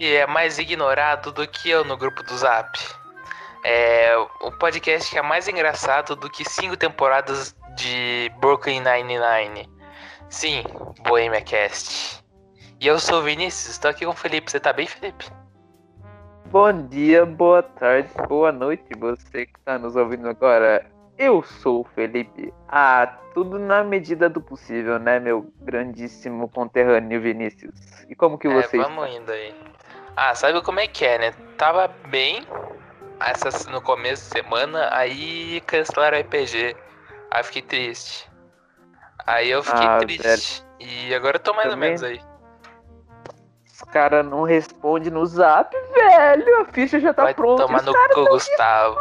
que é mais ignorado do que eu no grupo do Zap. É o podcast que é mais engraçado do que cinco temporadas de Brooklyn Nine-Nine. Sim, Bohemia Cast. E eu sou o Vinícius, estou aqui com o Felipe. Você tá bem, Felipe? Bom dia, boa tarde, boa noite, você que está nos ouvindo agora. Eu sou o Felipe. Ah, tudo na medida do possível, né, meu grandíssimo conterrâneo Vinícius? E como que você é, vamos está? indo aí. Ah, sabe como é que é, né? Tava bem essas, no começo da semana, aí cancelaram o RPG. Aí fiquei triste. Aí eu fiquei Ah, triste. E agora eu tô mais Também? ou menos aí. Os caras não respondem no zap, velho. A ficha já tá Vai pronta. tomar Os no cu, Gustavo.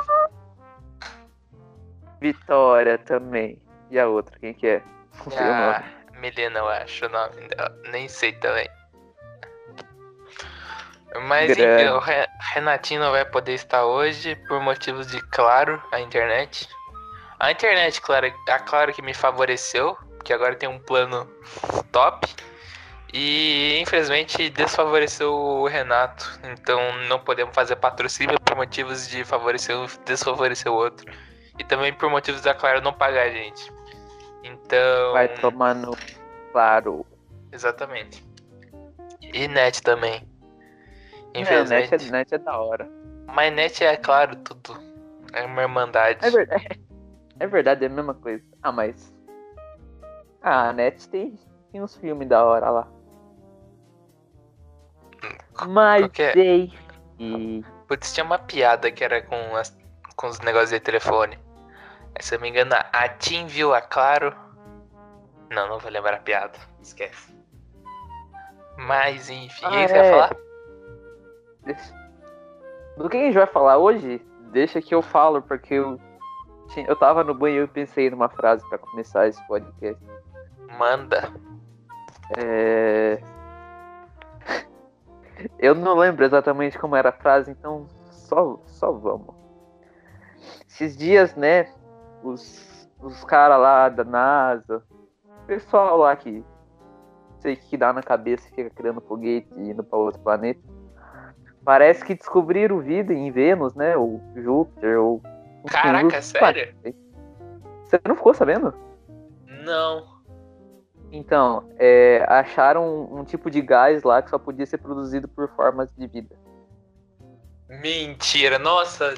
Vitória também. E a outra, quem que é? Não Ah. Milena, eu acho o nome dela. Nem sei também. Mas Grande. enfim, o Re- Renatinho não vai poder estar hoje por motivos de, claro, a internet. A internet, claro, a Claro que me favoreceu, porque agora tem um plano top. E infelizmente desfavoreceu o Renato. Então não podemos fazer patrocínio por motivos de favorecer um, desfavorecer o outro. E também por motivos da Claro não pagar a gente. Então. Vai tomar no. Claro. Exatamente. E net também. É, Infelizmente. net, é, net é da hora. Mas net é claro, tudo. É uma irmandade. É verdade. É verdade, é a mesma coisa. Ah, mas. Ah, a net tem, tem uns filmes da hora lá. Mas qualquer- ei. E. Putz, tinha uma piada que era com, as, com os negócios de telefone. Aí, se eu não me engano, a Tim viu a Claro. Não, não vou lembrar a piada. Esquece. Mas enfim, Ah, o que você ia é. falar? Do que a gente vai falar hoje? Deixa que eu falo, porque eu. tinha- Eu tava no banho e pensei numa frase pra começar esse podcast. Manda. É... Eu não lembro exatamente como era a frase, então só, só vamos. Esses dias, né, os, os caras lá da NASA, o pessoal lá que sei que dá na cabeça e fica criando foguete e indo pra outro planeta, parece que descobriram vida em Vênus, né, ou Júpiter, ou... Caraca, sério? Você não ficou sabendo? Não. Então, é, acharam um, um tipo de gás lá que só podia ser produzido por formas de vida. Mentira, nossa.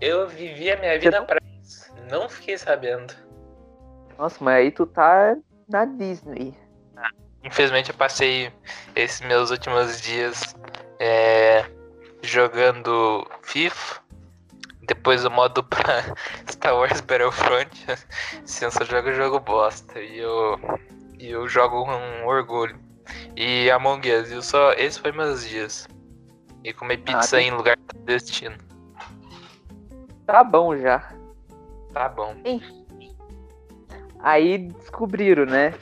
Eu vivi a minha vida pra isso. Não fiquei sabendo. Nossa, mas aí tu tá na Disney. Infelizmente eu passei esses meus últimos dias é, jogando FIFA. Depois o modo pra Star Wars Battlefront. Sim, eu só jogo jogo bosta. E eu, e eu jogo com orgulho. E Among Us, eu só. Esses foram meus dias. E comer pizza tem- em lugar destino. Tá bom já. Tá bom. Aí descobriram, né?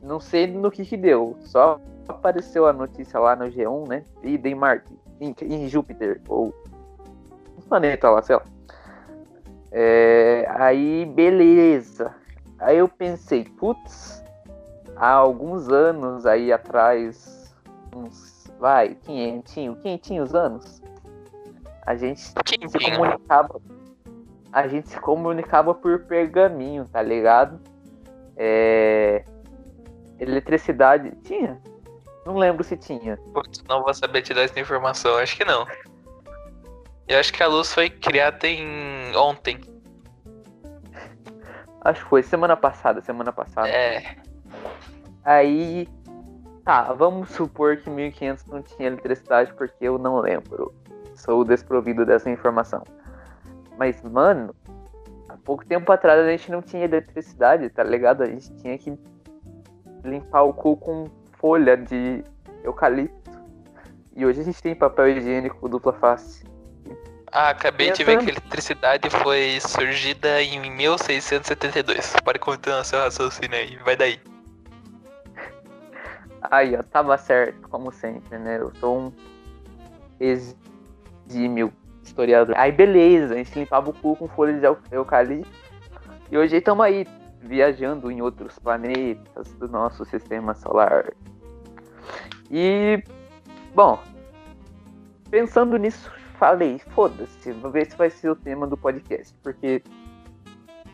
Não sei no que que deu. Só apareceu a notícia lá no G1, né? Vida em Marte, em, em Júpiter, ou um planeta lá, sei lá. É, aí, beleza. Aí eu pensei, putz, há alguns anos aí atrás, uns, vai, quinhentinho, quinhentinhos anos, a gente se Quentinho. comunicava. A gente se comunicava por pergaminho, tá ligado? É... Eletricidade. Tinha? Não lembro se tinha. Putz, não vou saber te dar essa informação, acho que não. Eu acho que a luz foi criada em ontem. Acho que foi semana passada, semana passada. É, Aí. Tá, vamos supor que 1500 não tinha eletricidade porque eu não lembro. Sou desprovido dessa informação. Mas, mano, há pouco tempo atrás a gente não tinha eletricidade, tá ligado? A gente tinha que limpar o cu com folha de eucalipto. E hoje a gente tem papel higiênico dupla face. Ah, acabei de ver que a eletricidade foi surgida em 1672. Pode continuar seu raciocínio aí, vai daí. Aí, ó, tava certo, como sempre, né? Eu sou um exímio historiador. Aí, beleza, a gente limpava o cu com folha de eu- eucalipto. E hoje estamos aí, viajando em outros planetas do nosso sistema solar. E, Bom, pensando nisso, falei, foda-se, vou ver se vai ser o tema do podcast, porque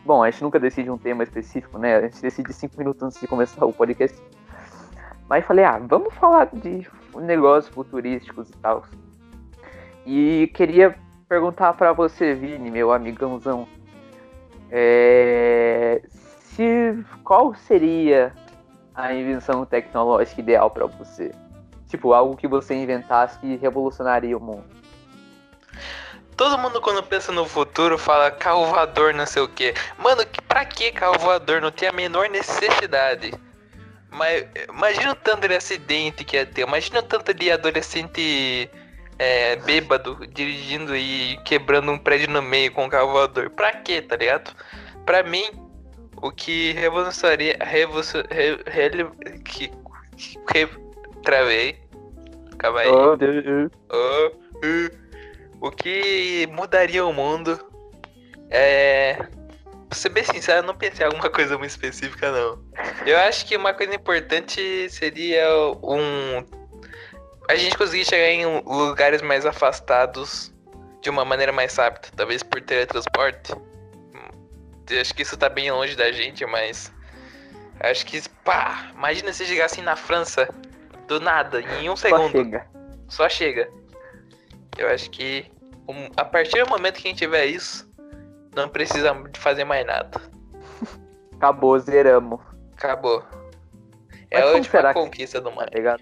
bom, a gente nunca decide um tema específico, né? A gente decide cinco minutos antes de começar o podcast. Mas falei, ah, vamos falar de negócios futurísticos e tal. E queria perguntar para você, Vini, meu amigãozão, é, se qual seria a invenção tecnológica ideal para você? Tipo, algo que você inventasse que revolucionaria o mundo. Todo mundo quando pensa no futuro fala carro voador, não sei o que. Mano, pra que carro voador? Não tem a menor necessidade. Mas imagina o tanto de acidente que ia ter. Imagina o tanto de adolescente é, bêbado dirigindo e quebrando um prédio no meio com um carro voador. Pra quê, tá ligado? Pra mim, o que revolucionaria. Revolucion, re, re, que, re, travei. Calma aí. Oh, Deus. Oh, uh, o que mudaria o mundo é. Pra ser bem sincero, eu não pensei em alguma coisa muito específica, não. Eu acho que uma coisa importante seria um. A gente conseguir chegar em lugares mais afastados de uma maneira mais rápida, talvez por teletransporte. Acho que isso tá bem longe da gente, mas. Acho que. Pá! Imagina se chegasse na França do nada, em um segundo. Só chega. Só chega. Eu acho que um, a partir do momento que a gente tiver isso, não precisa de fazer mais nada. Acabou, zeramos. Acabou. É a última conquista do mundo. Tá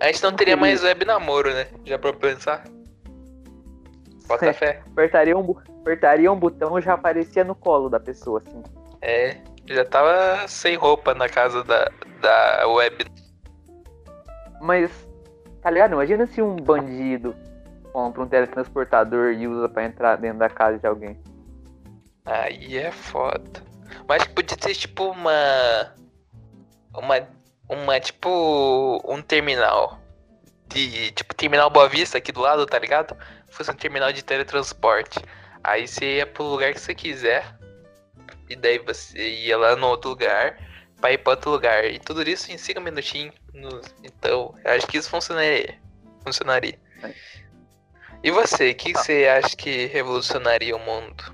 a gente não teria mais web namoro, né? Já pra pensar. Bota fé. Apertaria um, apertaria um botão e já aparecia no colo da pessoa, assim. É, já tava sem roupa na casa da, da web. Mas, tá ligado? Imagina se um bandido compra um teletransportador e usa para entrar dentro da casa de alguém. Aí é foda. Mas podia ser tipo uma. Uma. Uma tipo. Um terminal. De. Tipo, terminal Boa Vista aqui do lado, tá ligado? Fosse um terminal de teletransporte. Aí você ia pro lugar que você quiser. E daí você ia lá no outro lugar. Pra ir pra outro lugar. E tudo isso em 5 minutinhos. Então, eu acho que isso funcionaria. Funcionaria. E você, o que tá. você acha que revolucionaria o mundo?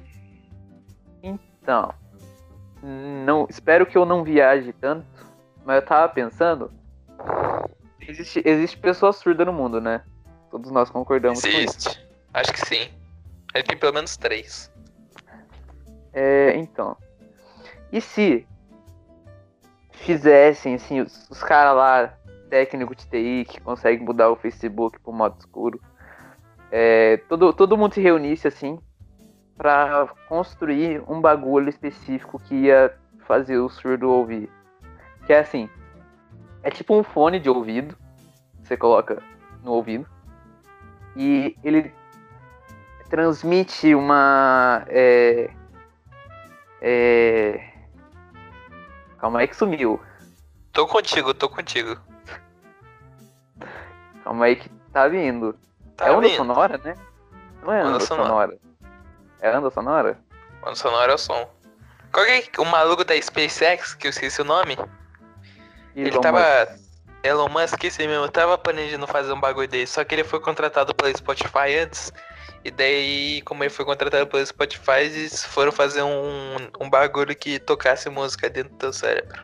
Então, não, espero que eu não viaje tanto, mas eu tava pensando, existe, existe pessoa surda no mundo, né? Todos nós concordamos existe. com isso. Acho que sim. Gente tem pelo menos três. É, então. E se fizessem, assim, os, os caras lá, técnico de TI, que conseguem mudar o Facebook pro modo escuro, é, todo, todo mundo se reunisse assim para construir um bagulho específico que ia fazer o surdo ouvir. Que é assim, é tipo um fone de ouvido, você coloca no ouvido e ele transmite uma é, é, calma aí que sumiu. Tô contigo, tô contigo. Calma aí que tá vindo. Tá é onda vindo. sonora, né? Não é onda, sonora. sonora. É onda sonora? Onda sonora é o som. Qual é o maluco da SpaceX, que eu esqueci o nome? Elon ele tava. Musk. Elon Musk, esse mesmo, tava planejando fazer um bagulho desse, só que ele foi contratado pela Spotify antes. E daí, como ele foi contratado pelo Spotify, eles foram fazer um, um bagulho que tocasse música dentro do teu cérebro.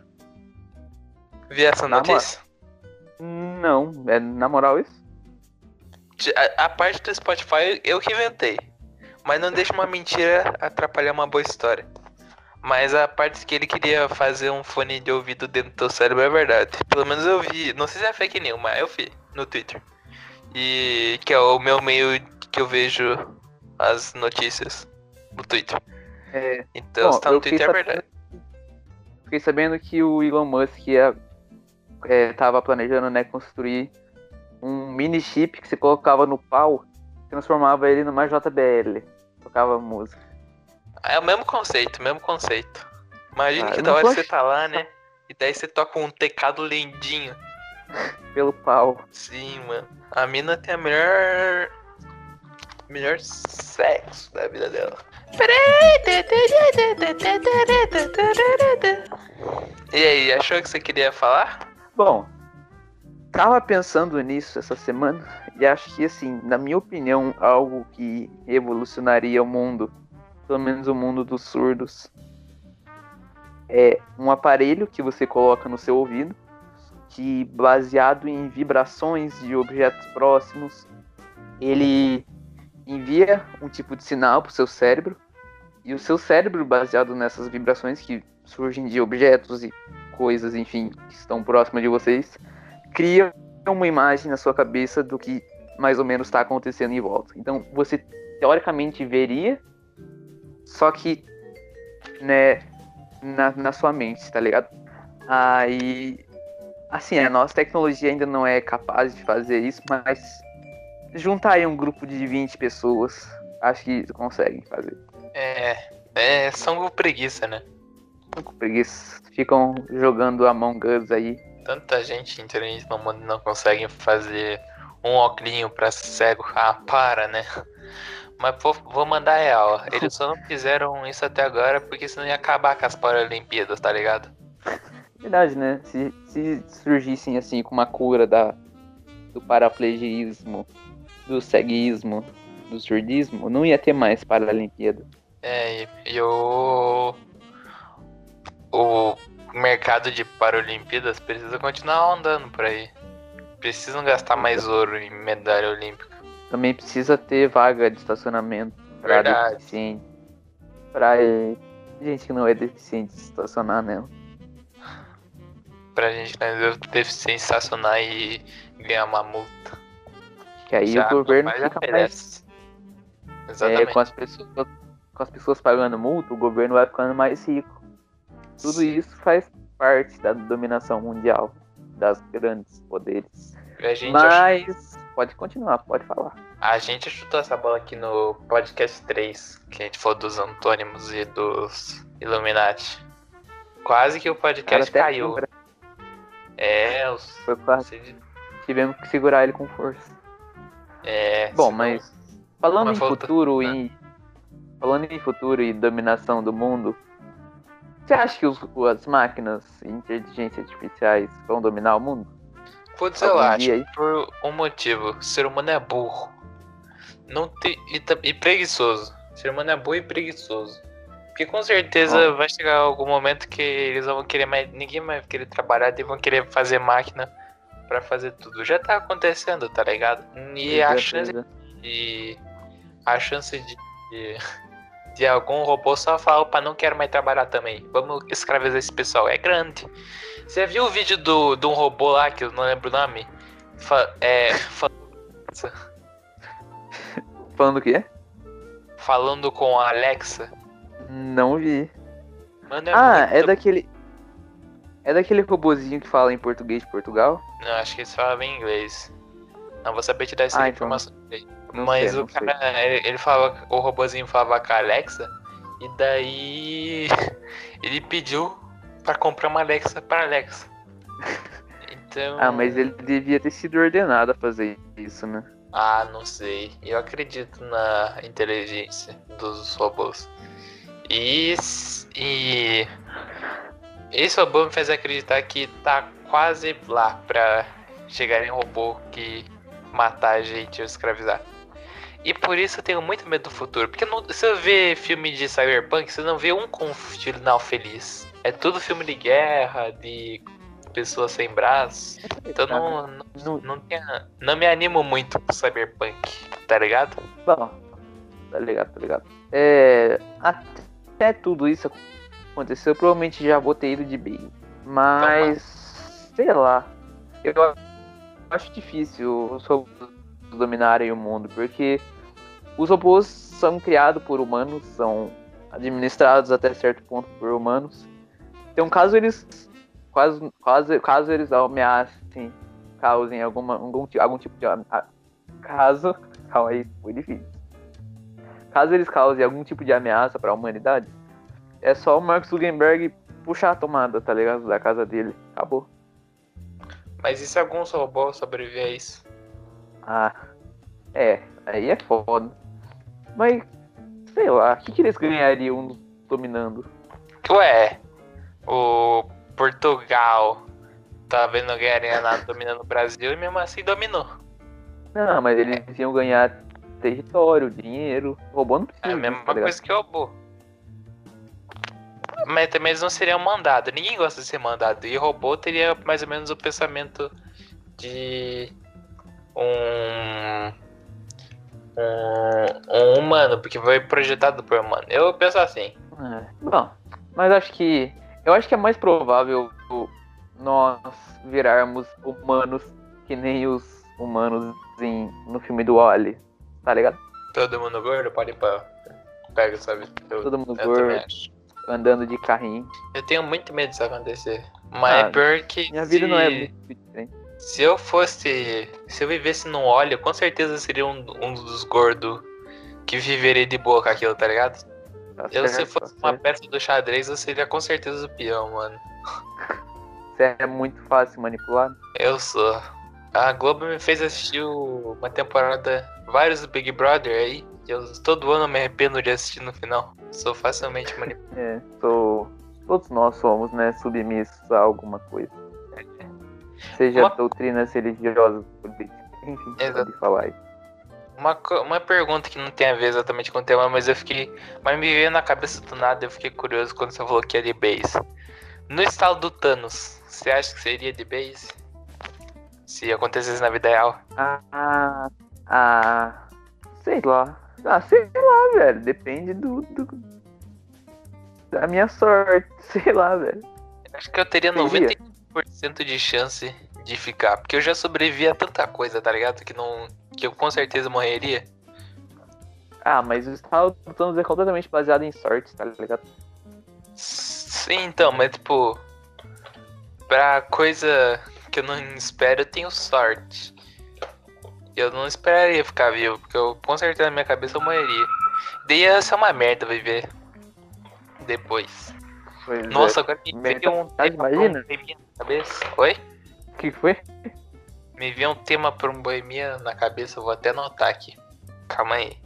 Vi essa notícia? Não, é na moral isso? a, a, parte do Spotify eu que inventei. Mas não deixa uma mentira atrapalhar uma boa história. Mas a parte que ele queria fazer um fone de ouvido dentro do teu cérebro é verdade. Pelo menos eu vi. Não sei se é fake news, mas eu vi no Twitter. E que é o meu meio que eu vejo as notícias no Twitter. É, então, bom, se tá no Twitter é verdade. Fiquei sabendo que o Elon Musk ia, é, tava planejando né, construir um mini chip que você colocava no pau, transformava ele numa JBL. Tocava música. É o mesmo conceito, mesmo conceito. Imagina ah, que da hora você tá lá, né? E daí você toca um tecado lindinho. Pelo pau. Sim, mano. A mina tem a melhor. Melhor sexo da vida dela. E aí, achou que você queria falar? Bom, tava pensando nisso essa semana e acho que, assim, na minha opinião, algo que revolucionaria o mundo, pelo menos o mundo dos surdos, é um aparelho que você coloca no seu ouvido, que baseado em vibrações de objetos próximos, ele envia um tipo de sinal para o seu cérebro e o seu cérebro, baseado nessas vibrações que surgem de objetos e coisas, enfim, que estão próximas de vocês, cria uma imagem na sua cabeça do que mais ou menos está acontecendo em volta. Então você teoricamente veria, só que né, na, na sua mente, tá ligado? Aí, assim, a nossa tecnologia ainda não é capaz de fazer isso, mas juntar aí um grupo de 20 pessoas, acho que conseguem fazer. É, é são preguiça, né? São preguiça. Ficam jogando Among Us aí. Tanta gente inteligente no mundo não consegue fazer um óculos pra cego. Ah, para, né? Mas vou, vou mandar real. Eles só não fizeram isso até agora porque senão ia acabar com as Paralimpíadas, tá ligado? Verdade, né? Se, se surgissem assim com uma cura da, do paraplegismo, do ceguismo, do surdismo, não ia ter mais Paralimpíada. É, e o. O mercado de Paralimpíadas precisa continuar andando por aí. Precisam gastar mais ouro em medalha olímpica. Também precisa ter vaga de estacionamento para deficiente. Pra gente que não é deficiente estacionar nela. Pra gente não é deficiente estacionar e ganhar uma multa. Que aí Já o governo fica mais. merece. É, Exatamente. com, as pessoas, com as pessoas pagando multa, o governo vai ficando mais rico. Tudo isso faz parte da dominação mundial das grandes poderes. A gente, ach- Mas pode continuar, pode falar. a gente chutou essa bola aqui no podcast 3, que a gente falou dos antônimos e dos Illuminati. Quase que o podcast caiu. lembra, É, os. foi quase, tivemos que segurar ele com força. É, Bom, mas falando Mas em volta- futuro né? e falando em futuro e dominação do mundo, você acha que os, as máquinas e inteligências artificiais vão dominar o mundo? Putz, eu algum acho. Por um motivo. O ser humano é burro. Não tem, e, e preguiçoso. O ser humano é burro e preguiçoso. Porque com certeza Ó. vai chegar algum momento que eles vão querer mais. Ninguém vai querer trabalhar e vão querer fazer máquina pra fazer tudo. Já tá acontecendo, tá ligado? E a Pois é, chance de. A chance de. De, algum robô só falar, opa, não quero mais trabalhar também. Vamos escravizar esse pessoal. É grande. Você viu o vídeo do, de um robô lá, que eu não lembro o nome? Fa- é, fa- Falando o quê? falando com a Alexa. Não vi. Mano, é ah, é muito- daquele. É daquele robozinho que fala em português de Portugal? Não, acho que eles falavam em inglês. Não vou saber te dar essa Ah, então informação. Não Mas sei, o sei. cara, ele, falava, o robozinho falava com a Alexa, e daí ele pediu pra comprar uma Alexa pra Alexa. Então. Ah, mas ele devia ter sido ordenado a fazer isso, né? Ah, não sei. Eu acredito na inteligência dos robôs. E, e esse robô me fez acreditar que tá quase lá pra chegar em robô que matar a gente ou escravizar. E por isso eu tenho muito medo do futuro. Porque não, se eu ver filme de cyberpunk, você não vê um com final feliz. É tudo filme de guerra, de pessoas sem braços. Então não, não, Não, tenha- não me animo muito pro cyberpunk, tá ligado? Bom, tá ligado, tá ligado. É, até tudo isso aconteceu, eu provavelmente já vou ter ido de bem. Mas, sei lá, eu acho difícil robôs dominarem o mundo, porque os robôs são criados por humanos, são administrados até certo ponto por humanos. Então, caso eles, caso, caso, caso eles ameacem, causem alguma, algum, algum tipo de caso, calma aí, foi difícil. Caso eles causem algum tipo de ameaça para a humanidade, é só o Mark Zuckerberg puxar a tomada, tá ligado? Da casa dele. Acabou. Mas e se alguns robôs sobreviver a isso? Ah, é, aí é foda. Mas, sei lá, o que, que eles ganhariam dominando? Ué, o Portugal tava vendo ganhar nada dominando o Brasil e mesmo assim dominou. Não, mas eles iam ganhar território, dinheiro. Robô não precisa. É a mesma tá coisa que robô. Mas também eles não seriam mandado. Ninguém gosta de ser mandado. E robô teria mais ou menos o pensamento de um. Um, um humano, porque foi projetado por humano. Eu penso assim. É, Bom, mas acho que. Eu acho que é mais provável nós virarmos humanos que nem os humanos em, no filme do Wally. Tá ligado? Todo mundo gordo pode ir pra. Pega, sabe? Eu, Todo mundo gordo, andando de carrinho. Eu tenho muito medo disso acontecer. Mas Ah, é pior que. Minha vida se- não é muito diferente. Se eu fosse. Se eu vivesse num óleo, com certeza seria um, um dos gordos que viveria de boa com aquilo, tá ligado? Tá Eu, se certo, fosse tá uma peça do xadrez, eu seria com certeza o peão, mano. Você é muito fácil manipular. Eu sou. A Globo me fez assistir uma temporada, vários do Big Brother aí. e Eu, todo ano me arrependo de assistir no final. Sou facilmente manipulado. É, sou. Todos nós somos, né, submissos a alguma coisa. Seja uma... doutrinas religiosas, enfim, Exato. falar isso Uma, uma pergunta que não tem a ver exatamente com o tema, mas eu fiquei. Mas me veio na cabeça do nada, eu fiquei curioso quando você falou que é de base. No estado do Thanos, você acha que seria de base? Se acontecesse na vida real? Ah. Ah. Sei lá. Ah, sei lá, velho. Depende do, do da minha sorte, sei lá, velho. Acho que eu teria 90, 1% de chance de ficar. Porque eu já sobrevivi a tanta coisa, tá ligado? Que não. Que eu com certeza morreria. Ah, mas o Star Thanos é completamente baseado em sorte, tá ligado? Sim, então, mas tipo. Pra coisa que eu não espero, eu tenho sorte. Eu não esperaria ficar vivo, porque eu com certeza na minha cabeça eu morreria. Daí ia ser uma merda viver. Depois. Pois Nossa, é. agora me veio um tá, tema pra um imagina? boemia na cabeça. Oi? O que foi? Me veio um tema pra um boemia na cabeça, eu vou até anotar aqui. Calma aí.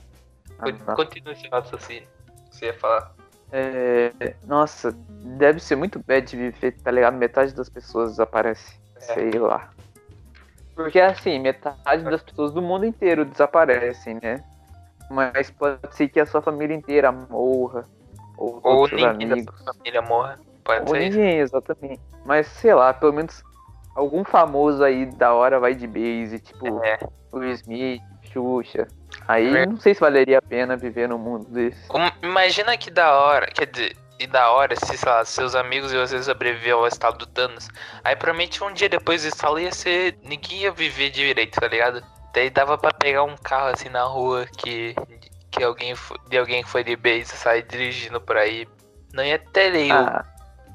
Ah, tá. Continua esse raciocínio. Você ia falar. É, nossa, deve ser muito bad de viver, tá ligado? Metade das pessoas desaparece. É. Sei lá. Porque assim, metade das pessoas do mundo inteiro desaparecem, né? Mas pode ser que a sua família inteira morra. Ou, Ou ninguém da amigos. sua família morra. Pode Ou ser isso. ninguém, exatamente. Mas sei lá, pelo menos algum famoso aí da hora vai de base, tipo É. Will Smith, Xuxa. Aí É. não sei se valeria a pena viver num mundo desse. Um- imagina que da hora, quer dizer, e da hora se, sei lá, seus amigos e você sobreviver ao estado do Thanos. Aí provavelmente um dia depois do estalo ia ser. Ninguém ia viver direito, tá ligado? Daí dava pra pegar um carro assim na rua que. Que alguém de alguém que foi de base sair dirigindo por aí. Não ia ter lei, o- Ah,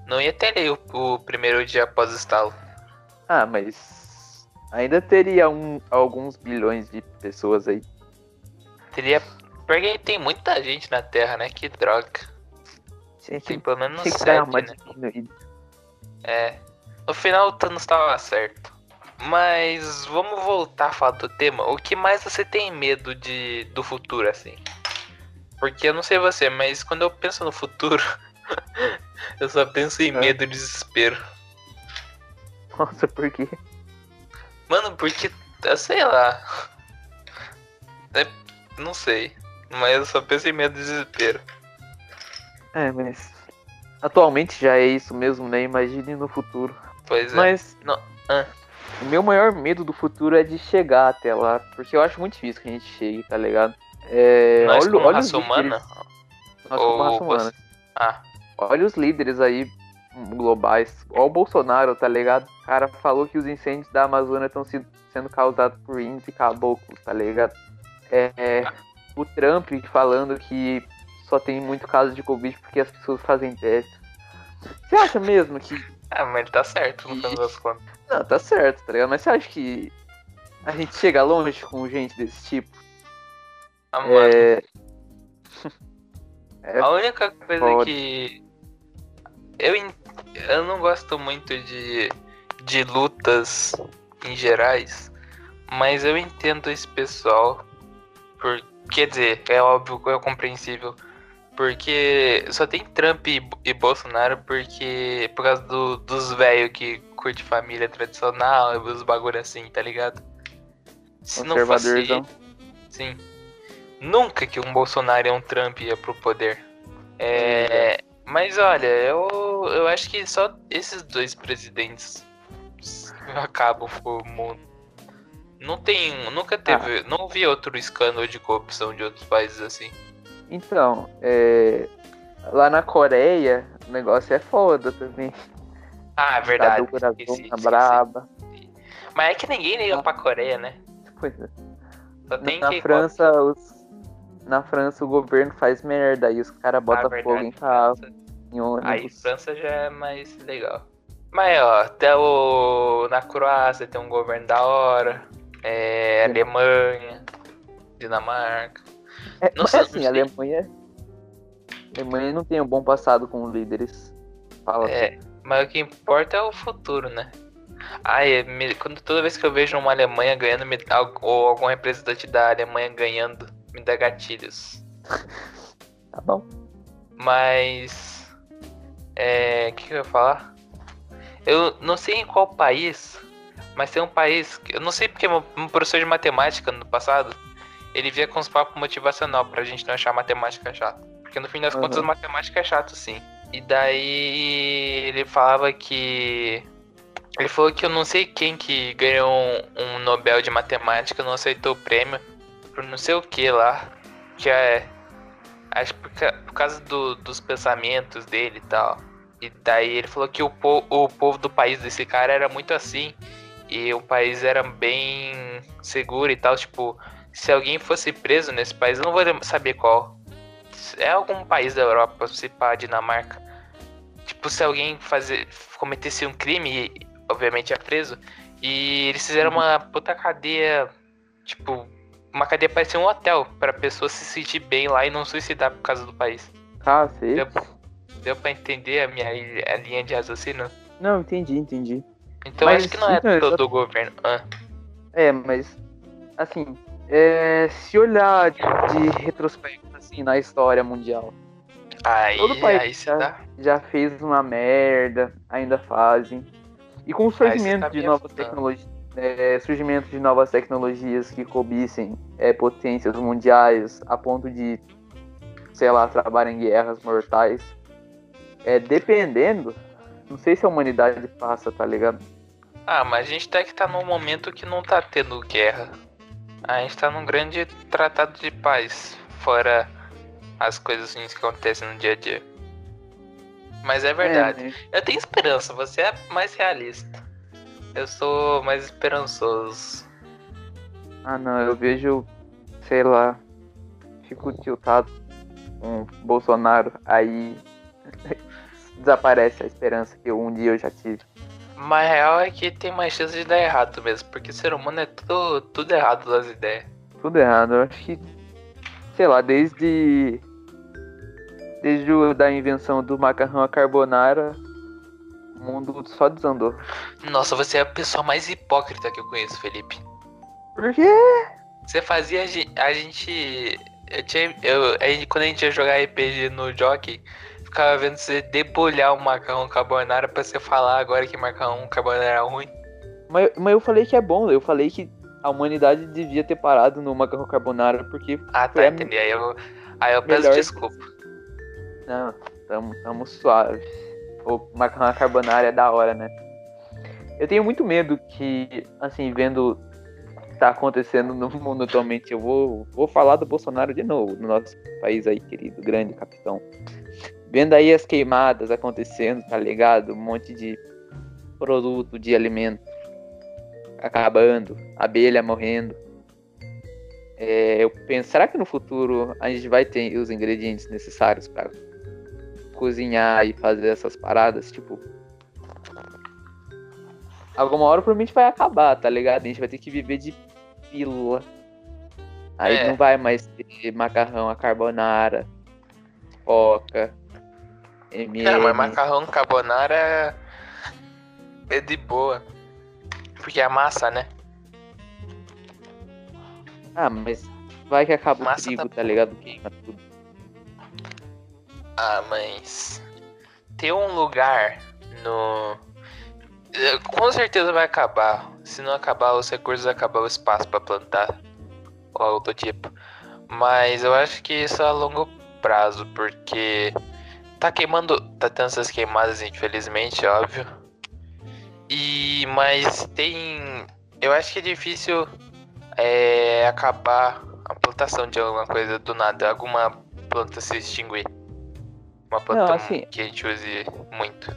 não ia ter lei o, o primeiro dia após o estalo. ah, mas ainda teria um, alguns bilhões de pessoas aí. Teria. Porque tem muita gente na Terra, né? Que droga. Tinha Tem pelo menos dar sete, né? diminuída. É. No final o Thanos tava certo. Mas vamos voltar a falar do tema. O que mais você tem medo de do futuro, assim? Porque eu não sei você, mas quando eu penso no futuro, eu só penso em É. medo e desespero. Nossa, por quê? Mano, porque, eu sei lá. É, não sei. Mas eu só penso em medo e desespero. É, mas. Atualmente já é isso mesmo, né? Imagine no futuro. Pois é. Mas. Não, ah. O meu maior medo do futuro é de chegar até lá. Porque eu acho muito difícil que a gente chegue, tá ligado? É, Nós olha, como raça humana? Nós como Ou raça humana. Ah, Olha os líderes aí globais. Olha o Bolsonaro, tá ligado? O cara falou que os incêndios da Amazônia estão sendo causados por índios e caboclos, tá ligado? É, é, o Trump falando que só tem muito caso de Covid porque as pessoas fazem testes. Você acha mesmo que. ah, mas ele tá certo no final das contas. Não, tá certo, tá ligado? Mas você acha que a gente chega longe com gente desse tipo? Ah. É. É A única coisa foda. que. Eu, eu não gosto muito de, de lutas em gerais, mas eu entendo esse pessoal. Por, quer dizer, é óbvio é compreensível. Porque só tem Trump e, e Bolsonaro porque. Por causa do, dos velhos que curte família tradicional e os bagulho assim, tá ligado? Se não fosse. Sim. Nunca que um Bolsonaro e um Trump ia pro poder. É. Mas olha, eu, eu acho que só esses dois presidentes acabam o mundo. Não tem. Nunca teve. Não vi outro escândalo de corrupção de outros países assim. Então, é, lá na Coreia, o negócio é foda também. Ah, é verdade. Ditadura Esqueci, esqueci. braba. Mas é que ninguém liga pra Coreia, né? Pois é. Só tem Na que. França, os... na França o governo faz merda, aí os caras Ah, botam verdade, fogo em carro, em ônibus. Aí França já é mais legal. Mas ó, até o. Na Croácia tem um governo da hora. É. Alemanha. Dinamarca. É, Não mas sei, assim, a Alemanha. A Alemanha não tem um bom passado com líderes. Fala É, mas o que importa é o futuro, né? Ai, me- quando toda vez que eu vejo uma Alemanha ganhando, me- ou algum representante da Alemanha ganhando, me dá gatilhos. tá bom. Mas. É. O que, que eu ia falar? Eu não sei em qual país, mas tem um país. que- Eu não sei porque meu, meu professor de matemática no passado ele via com os papos motivacional pra gente não achar matemática chata. Porque no fim das Aham. contas, matemática é chato sim. E daí ele falava que. Ele falou que eu não sei quem que ganhou um, um Nobel de Matemática, não aceitou o prêmio por não sei o que lá. Que é. Acho por, ca- por causa do- dos pensamentos dele e tal. E daí ele falou que o, po- o povo do país desse cara era muito assim. E o país era bem seguro e tal. Tipo, se alguém fosse preso nesse país, eu não vou saber qual. É algum país da Europa, se pá, Dinamarca. Tipo, se alguém fazer, cometesse um crime, obviamente é preso. E eles fizeram uma puta cadeia, tipo, uma cadeia parecia um hotel, pra pessoa se sentir bem lá e não suicidar por causa do país. Cacete. Deu, deu pra entender a minha a linha de raciocínio? Não, entendi, entendi. Então Mas, acho que não é então, todo o governo. Ah, É, mas assim, é, se olhar de, de retrospecto assim na história mundial, aí, Todo país já- dá. já fez uma merda, ainda fazem. E com o surgimento tá de novas afundando. tecnologias, é, surgimento de novas tecnologias que cobissem é, potências mundiais a ponto de, sei lá, trabalhar em guerras mortais, é, dependendo, não sei se a humanidade passa, tá ligado? Ah, mas a gente tá que tá num momento que não tá tendo guerra. A gente tá num grande tratado de paz, fora as coisas ruins que acontecem no dia a dia. Mas é verdade. É, né? Eu tenho esperança, você é mais realista. Eu sou mais esperançoso. Ah, não, eu vejo, sei lá, fico tiltado com Bolsonaro, aí desaparece a esperança que um dia eu já tive. Mas a real é que tem mais chance de dar errado mesmo, porque ser humano é tudo, tudo errado das ideias. Tudo errado, eu acho que, sei lá, desde. Desde o, da invenção do macarrão a carbonara, o mundo só desandou. Nossa, você é a pessoa mais hipócrita que eu conheço, Felipe. Por quê? Você fazia a gen- a gente. Eu tinha, eu, a gente- quando a gente ia jogar RPG no Jockey, ficava vendo você debulhar o macarrão carbonara pra você falar agora que macarrão carbonara era ruim. Mas, mas eu falei que é bom, eu falei que a humanidade devia ter parado no macarrão carbonara, porque. Ah, tá, entendi. Aí eu, aí eu peço desculpa. Não, tamo, tamo suave. O macarrão carbonara é da hora, né? Eu tenho muito medo que, assim, vendo o que tá acontecendo no mundo atualmente, eu vou, vou falar do Bolsonaro de novo, no nosso país aí, querido, grande capitão. Vendo aí as queimadas acontecendo, tá ligado? Um monte de produto de alimento acabando, abelha morrendo. É, eu penso, será que no futuro a gente vai ter os ingredientes necessários para cozinhar e fazer essas paradas? Tipo, alguma hora provavelmente vai acabar, tá ligado? A gente vai ter que viver de pílula. Aí É. não vai mais ter macarrão a carbonara, coca, MM. Cara, mas macarrão carbonara é- é de boa. Porque é massa, né? Ah, mas vai que acaba Massa o trigo, tá tá ligado? Queima tudo. Ah, mas. Tem um lugar no. Eh, Com certeza vai acabar. Se não acabar os recursos, acabar o espaço pra plantar. Ou algo do tipo. Mas eu acho que isso é a longo prazo, porque tá queimando. Tá tendo essas queimadas, infelizmente, óbvio. E. Mas tem. Eu acho que é difícil é, acabar a plantação de alguma coisa do nada. Alguma planta se extinguir. Uma planta Não, assim- que a gente use muito.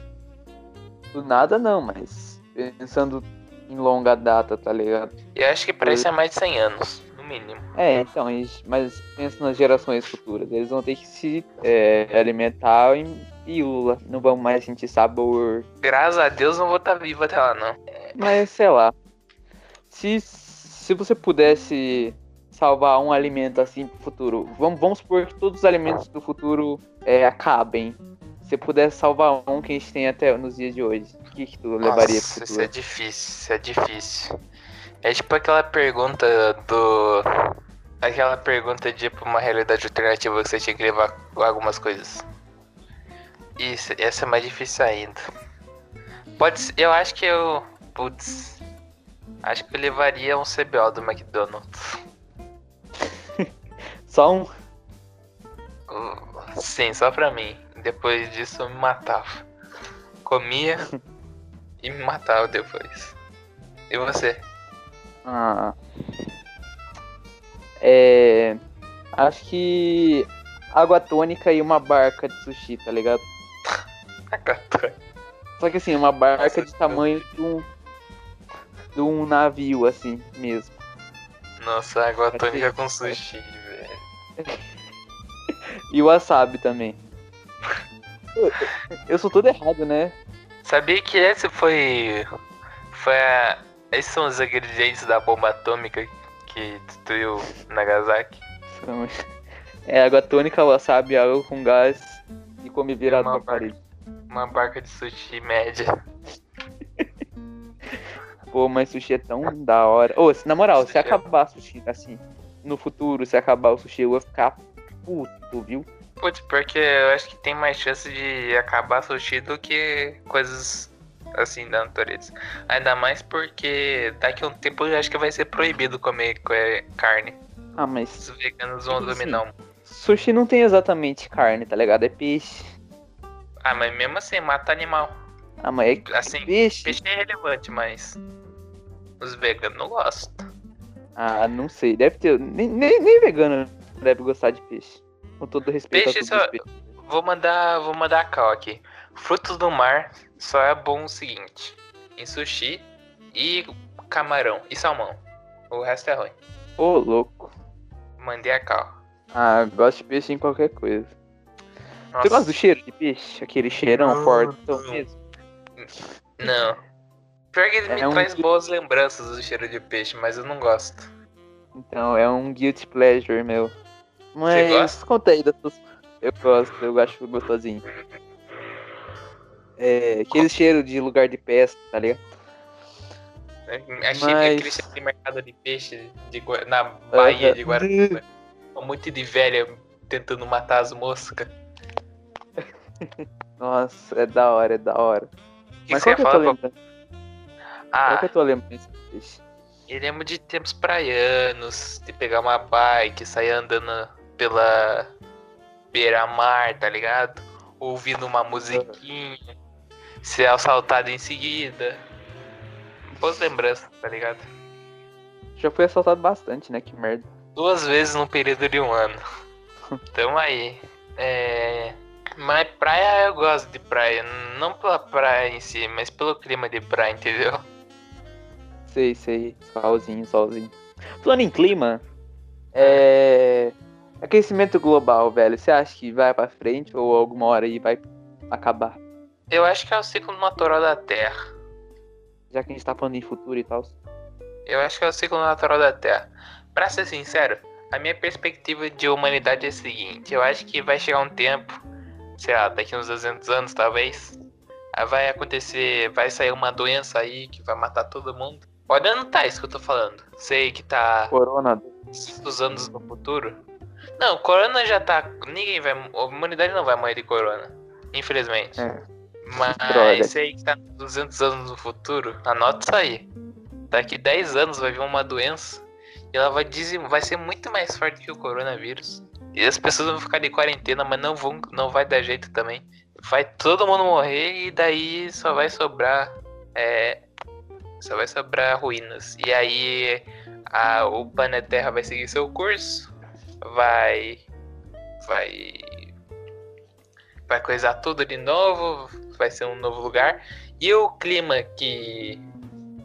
Do nada não, mas pensando em longa data, tá ligado? Eu acho que isso é mais de 100 anos, no mínimo. É, então, mas pensa nas gerações futuras. Eles vão ter que se é, alimentar em pílula. Não vão mais sentir sabor. Graças a Deus não vou estar vivo até lá, não. Mas sei lá. Se, se você pudesse salvar um alimento assim pro futuro, vamos, vamos supor que todos os alimentos do futuro é, acabem. Se você pudesse salvar um que a gente tem até nos dias de hoje, o que, que tu levaria pro Nossa, isso futuro? é difícil, isso é difícil. É tipo aquela pergunta do. Aquela pergunta de tipo, uma realidade alternativa que você tinha que levar algumas coisas. Isso, essa é mais difícil ainda. Pode ser, eu acho que eu. Putz. Acho que eu levaria um CBO do McDonald's. Só um. Uh, Sim, só pra mim. Depois disso eu me matava. Comia e me matava depois. E você? Ah. É. Acho que. Água tônica e uma barca de sushi, tá ligado? Só que assim, uma barca Nossa, de tamanho de um. de um navio, assim mesmo. Nossa, água tônica com sushi, velho. E o wasabi também. Eu- sou todo errado, né? Sabia que esse foi. Foi a. Esses são os ingredientes da bomba atômica que destruiu Nagasaki. É água tônica, wasabi, água com gás e come virado pra parede. Uma barca de sushi média. Pô, mas sushi é tão da hora. Ô, se- na moral, se Sushi é- acabar sushi, assim, no futuro, se acabar o sushi, eu vou ficar puto, viu? Putz, porque eu acho que tem mais chance de acabar sushi do que coisas assim da natureza. Ainda mais porque daqui a um tempo eu acho que vai ser proibido comer co- carne. Ah, mas Os veganos vão Tipo assim, dominar. o- sushi não tem exatamente carne, tá ligado? É peixe. Ah, mas mesmo assim, mata animal. Ah, mas é Assim, peixe. peixe é relevante, mas os veganos não gostam. Ah, não sei. Deve ter. Nem, nem, nem vegano deve gostar de peixe. Com todo respeito Peixe só-. Vou mandar, vou mandar a cal aqui. Frutos do mar só é bom o seguinte: em sushi e camarão e salmão. O resto é ruim. Ô, louco. Mandei a cal. Ah, gosto de peixe em qualquer coisa. Nossa, Você gosta do cheiro de peixe? Aquele cheirão Não, fortão não. mesmo? Não. Pior que ele É me um traz boas lembranças do cheiro de peixe, mas eu não gosto. Então, é um guilty pleasure, meu. Mas gosta? conta aí das suas... Eu gosto, eu acho gostosinho. É, aquele cheiro de lugar de pesca, tá ligado? Achei Mas- aquele cheiro de mercado de peixe de na Bahia de Guarapari. Muito de velha tentando matar as moscas. Nossa, é da hora, é da hora. Que, Mas que qual você que é a tua lembrança? Qual Ah, que é a tua lembrança? Eu lembro de tempos praianos, de pegar uma bike, sair andando pela beira-mar, tá ligado? Ouvindo uma musiquinha, ser assaltado em seguida. Boas lembranças, tá ligado? Já fui assaltado bastante, né? Que merda. Duas vezes no período de um ano. Tamo aí. É... Mas praia eu gosto de praia. Não pela praia em si, mas pelo clima de praia, entendeu? Sei, sei. Solzinho, solzinho. Falando em clima, é. Aquecimento global, velho. Você acha que vai pra frente ou alguma hora aí vai acabar? Eu acho que é o ciclo natural da Terra. Já que a gente tá falando em futuro e tal. Eu acho que é o ciclo natural da Terra. Pra ser sincero, a minha perspectiva de humanidade é a seguinte: eu acho que vai chegar um tempo, sei lá, daqui uns 200 anos talvez, vai acontecer, vai sair uma doença aí que vai matar todo mundo. Pode anotar isso que eu tô falando. Sei que tá Corona. os anos no futuro, Não, corona já tá. Ninguém vai. A humanidade não vai morrer de corona. Infelizmente. É. Mas Droga. aí que tá 200 anos no futuro, anota isso aí. Daqui 10 anos vai vir uma doença e ela vai, dizim- vai ser muito mais forte que o coronavírus. E as pessoas vão ficar de quarentena, mas não vão, não vai dar jeito também. Vai todo mundo morrer e daí só vai sobrar. É, só vai sobrar ruínas. E aí a, o planeta Terra vai seguir seu curso. Vai. Vai. Vai coisar tudo de novo. Vai ser um novo lugar. E o clima que.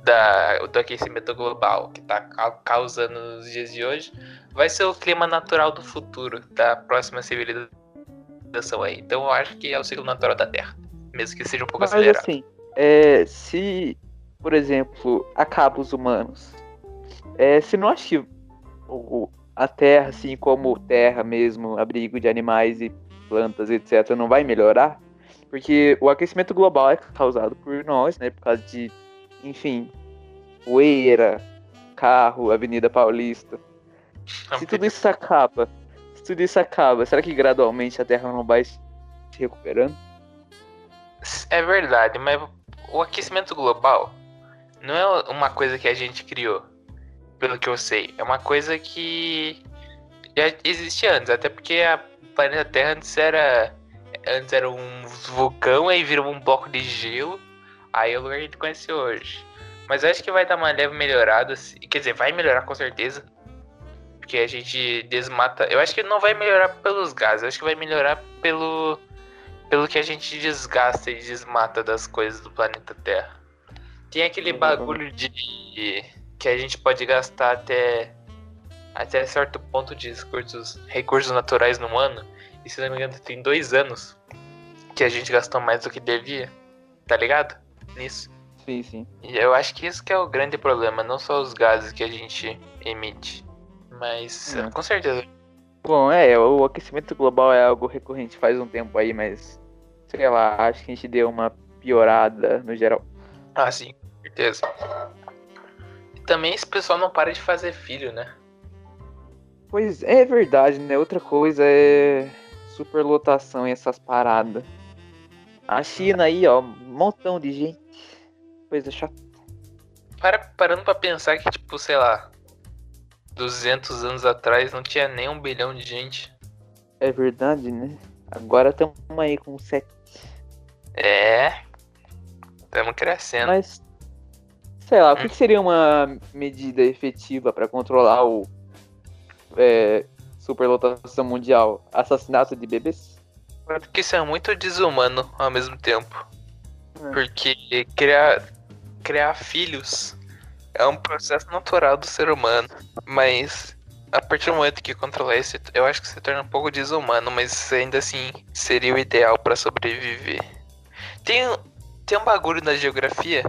Da, do aquecimento global que tá ca- causando nos dias de hoje vai ser o clima natural do futuro, da próxima civilização aí. Então eu acho que é o ciclo natural da Terra. Mesmo que seja um pouco Mas acelerado. assim, é, se, por exemplo, acaba os humanos, é, se não acha que o- o- a Terra, assim como terra mesmo, abrigo de animais e plantas, etc., não vai melhorar? Porque o aquecimento global é causado por nós, né? Por causa de, enfim, poeira, carro, Avenida Paulista. Se tudo isso acaba, se tudo isso acaba, será que gradualmente a Terra não vai se recuperando? É verdade, mas o aquecimento global não é uma coisa que a gente criou, pelo que eu sei. É uma coisa que já existia antes, até porque a planeta Terra antes era antes era um vulcão aí virou um bloco de gelo, aí é o lugar que a gente conhece hoje. Mas acho que vai dar uma leve melhorada, assim, quer dizer, vai melhorar com certeza. Porque a gente desmata. Eu acho que não vai melhorar pelos gases, eu acho que vai melhorar pelo pelo que a gente desgasta e desmata das coisas do planeta Terra. Tem aquele bagulho de que a gente pode gastar até até certo ponto de recursos, recursos naturais no ano. E se não me engano, tem dois anos que a gente gastou mais do que devia. Tá ligado? Nisso. Sim, sim. E eu acho que isso que é o grande problema, não só os gases que a gente emite. Mas É. com certeza. Bom, é, o aquecimento global é algo recorrente faz um tempo aí, mas sei lá, acho que a gente deu uma piorada no geral. Ah, sim, com certeza. E também esse pessoal não para de fazer filho, né? Pois é verdade, né? Outra coisa é superlotação e essas paradas. A China aí, ó, um montão de gente. Coisa chata. Para, parando pra pensar que, tipo, sei lá, 200 anos atrás não tinha nem um bilhão de gente. É verdade, né? Agora estamos aí com sete. É. Estamos crescendo. Mas, sei lá, o que, que seria uma medida efetiva para controlar o é, superlotação mundial? Assassinato de bebês? Porque isso é muito desumano ao mesmo tempo. É. Porque criar, criar filhos é um processo natural do ser humano. Mas a partir do momento que controlar isso, eu acho que se torna um pouco desumano, mas ainda assim seria o ideal pra sobreviver. Tem, tem um bagulho na geografia.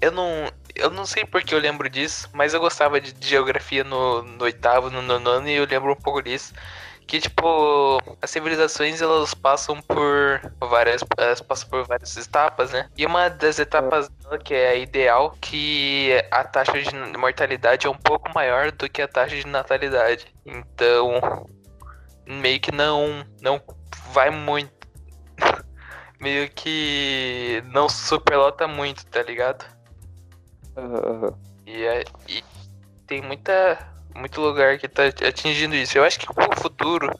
Eu não, eu não sei porque eu lembro disso, mas eu gostava de, geografia no, no oitavo, no nono, e eu lembro um pouco disso. Que tipo, as civilizações elas passam por várias. Elas passam por várias etapas, né? E uma das etapas dela, que é a ideal, que a taxa de mortalidade é um pouco maior do que a taxa de natalidade. Então, meio que não, não vai muito. Meio que não superlota muito, tá ligado? Aham. E, é- e tem muita, muito lugar que tá atingindo isso. Eu acho que com o futuro,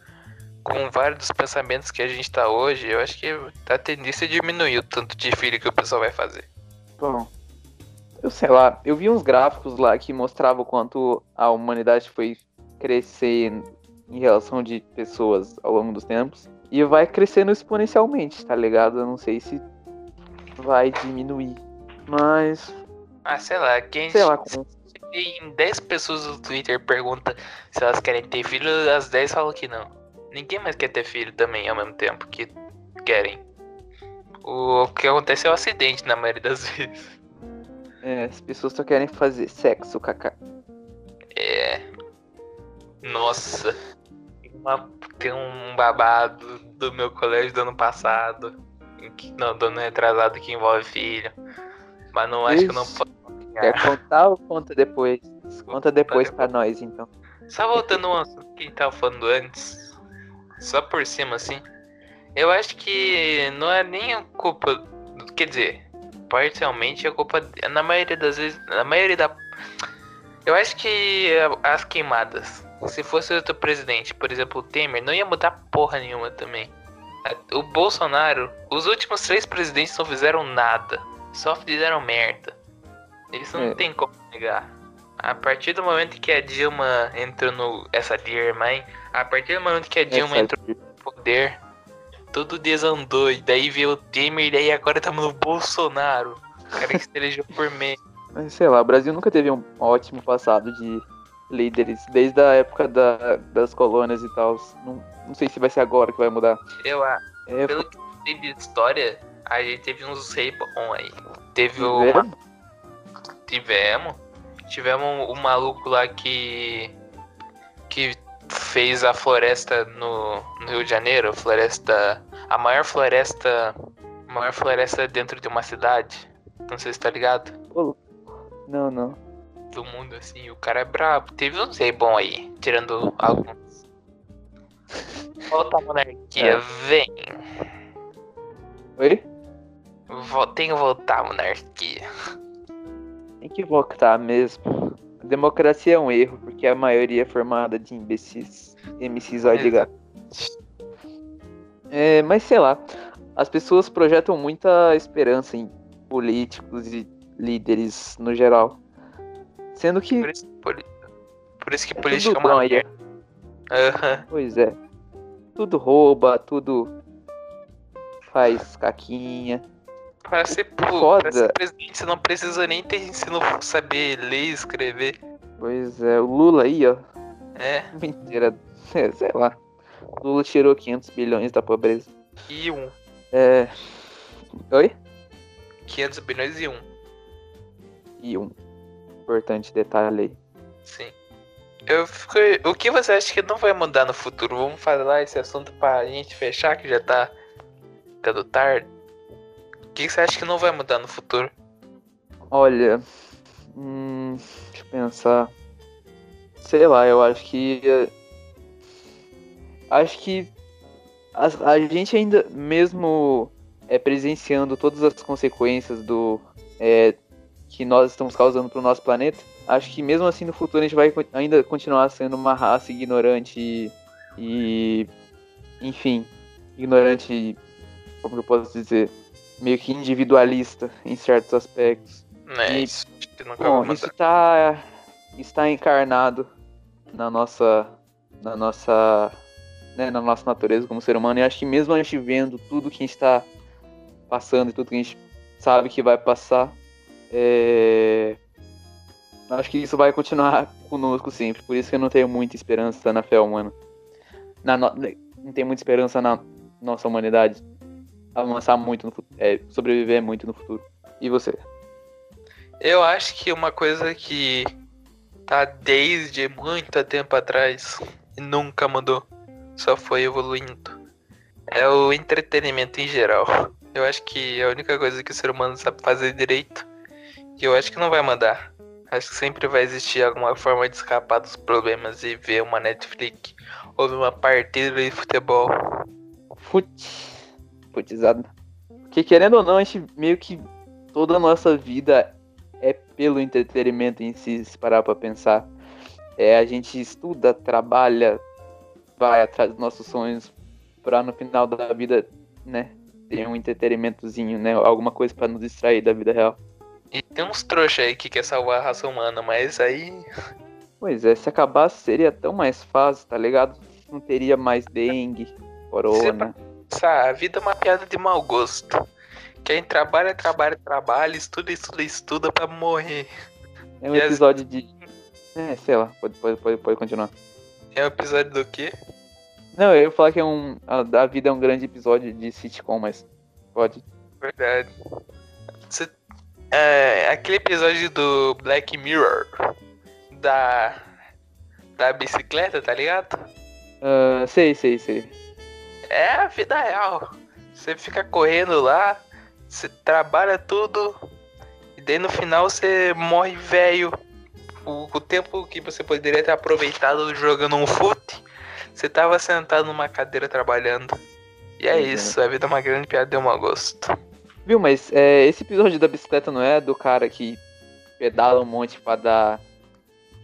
com vários dos pensamentos que a gente tá hoje, eu acho que a tendência é diminuir o tanto de filho que o pessoal vai fazer. Bom, eu sei lá, eu vi uns gráficos lá que mostravam o quanto a humanidade foi crescer em relação de pessoas ao longo dos tempos. E vai crescendo exponencialmente, tá ligado? Eu não sei se vai diminuir. Mas, Ah, sei lá, quem sei lá, se com- tem 10 pessoas no Twitter pergunta se elas querem ter filho, as 10 falam que não. Ninguém mais quer ter filho também ao mesmo tempo que querem. O que acontece é o acidente na maioria das vezes. é, as pessoas só querem fazer sexo, kaká. É. Nossa. Tem uma- Tem um babado do meu colégio do ano passado. que- Não, do ano retrasado que envolve filho. Mas não acho que eu não posso. Quer contar ou conta depois? Conta depois pra nós, então. Só voltando ao assunto que a gente tava falando antes, só por cima assim, eu acho que não é nem a culpa. Quer dizer, parcialmente é culpa. Na maioria das vezes. Na maioria da. Eu acho que as queimadas. Se fosse outro presidente, por exemplo, o Temer, não ia mudar porra nenhuma também. O Bolsonaro, os últimos três presidentes não fizeram nada. Só fizeram merda. Isso não É. tem como negar. A partir do momento que a Dilma entrou no. Essa Dilma, hein? A partir do momento que a Dilma Essa- entrou no poder, tudo desandou. E daí veio o Temer, e daí agora estamos no Bolsonaro. O cara que se elegeu por meio. Mas sei lá, o Brasil nunca teve um ótimo passado de líderes, desde a época da- das colônias e tal. Não, não sei se vai ser agora que vai mudar. Eu acho. É, Pelo que teve de história, a gente teve uns rei bom aí. Teve o. Tivemos. Tivemos o maluco lá que. que fez a floresta no, no Rio de Janeiro. Floresta. A maior floresta. A maior floresta dentro de uma cidade. Não sei se tá ligado. Não, não. Do mundo, assim. O cara é brabo. Teve uns rei bom aí. Tirando alguns. Volta a monarquia, É. vem. Oi? Tem que voltar a monarquia. Tem que votar mesmo. A democracia é um erro, porque a maioria é formada de imbecis. MCs gato. É, mas sei lá, as pessoas projetam muita esperança em políticos e líderes no geral. Sendo que, Por isso, por isso que É política é uma merda. Aham. pois é, tudo rouba, tudo faz caquinha. Para ser, pô, foda. ser presidente, você não precisa nem ter ensino saber ler e escrever. Pois é, o Lula aí, ó, É, mentira, é, sei lá. O Lula tirou 500 bilhões da pobreza. e um. É. Oi? 500 bilhões e um. E um importante detalhe aí. Sim. Eu fico. O que você acha que não vai mudar no futuro? Vamos falar esse assunto pra gente fechar, que já tá ficando tarde. O que você acha que não vai mudar no futuro? Olha, hum, deixa eu pensar. Sei lá, eu acho que. Acho que a, a gente ainda, mesmo é, presenciando todas as consequências do é, que nós estamos causando para o nosso planeta, acho que mesmo assim no futuro a gente vai ainda continuar sendo uma raça ignorante e, e enfim, ignorante, como eu posso dizer, meio que individualista em certos aspectos. Né, E- isso Bom, isso tá está encarnado na nossa na nossa né, na nossa natureza como ser humano e acho que mesmo a gente vendo tudo que a gente está passando e tudo que a gente sabe que vai passar é... acho que isso vai continuar conosco sempre por isso que eu não tenho muita esperança na fé humana. Na no- não tenho muita esperança na nossa humanidade avançar muito no futuro é, sobreviver muito no futuro. E você? Eu acho que uma coisa que tá desde muito tempo atrás e nunca mudou, só foi evoluindo, é o entretenimento em geral. Eu acho que a única coisa que o ser humano sabe fazer direito e eu acho que não vai mudar. Acho que sempre vai existir alguma forma de escapar dos problemas e ver uma Netflix ou ver uma partida de futebol. Fute. Futizado. Porque querendo ou não, a gente meio que toda a nossa vida é pelo entretenimento em si, se parar pra pensar. É, a gente estuda, trabalha, vai atrás dos nossos sonhos pra no final da vida, né, ter um entretenimentozinho, né, alguma coisa pra nos distrair da vida real. E tem uns trouxa aí que quer salvar a raça humana, mas aí Pois é, se acabasse seria tão mais fácil, tá ligado? Não teria mais dengue, corona. Sabe, a vida é uma piada de mau gosto. Quem trabalha, trabalha, trabalha, estuda, estuda, estuda pra morrer. É um e as- episódio de. É, sei lá, pode, pode, pode, pode continuar. É um episódio do quê? Não, eu ia falar que é um. A, a vida é um grande episódio de sitcom, mas. Pode. Verdade. É, aquele episódio do Black Mirror da da bicicleta, tá ligado? Ah, sei, sei, sei. É a vida real. Você fica correndo lá, você trabalha tudo e daí no final você morre velho o, o tempo que você poderia ter aproveitado jogando um fute, você tava sentado numa cadeira trabalhando. E é é. isso, a vida é uma grande piada deu mau gosto. Viu, mas é, esse episódio da bicicleta não é do cara que pedala um monte pra dar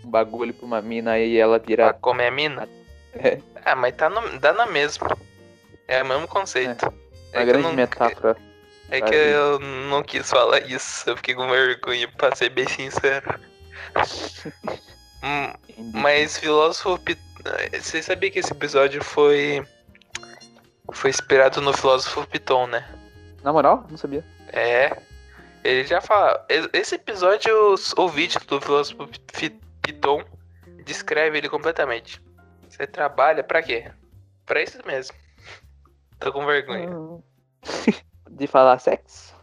um bagulho pra uma mina e ela Pra vira. comer a mina? É, Ah, mas tá no, dá na mesma. É o mesmo conceito. uma É que eu grande não- metáfora. É pra que vida. eu não quis falar isso, eu fiquei com vergonha, pra ser bem sincero. Hum, Mas filósofo. Você sabia que esse episódio foi. Foi inspirado no filósofo Piton, né? Na moral, não sabia. É. Ele já fala. Esse episódio, o vídeo do filósofo Pi- Piton descreve ele completamente. Você trabalha pra quê? Pra isso mesmo. Tô com vergonha. De falar sexo?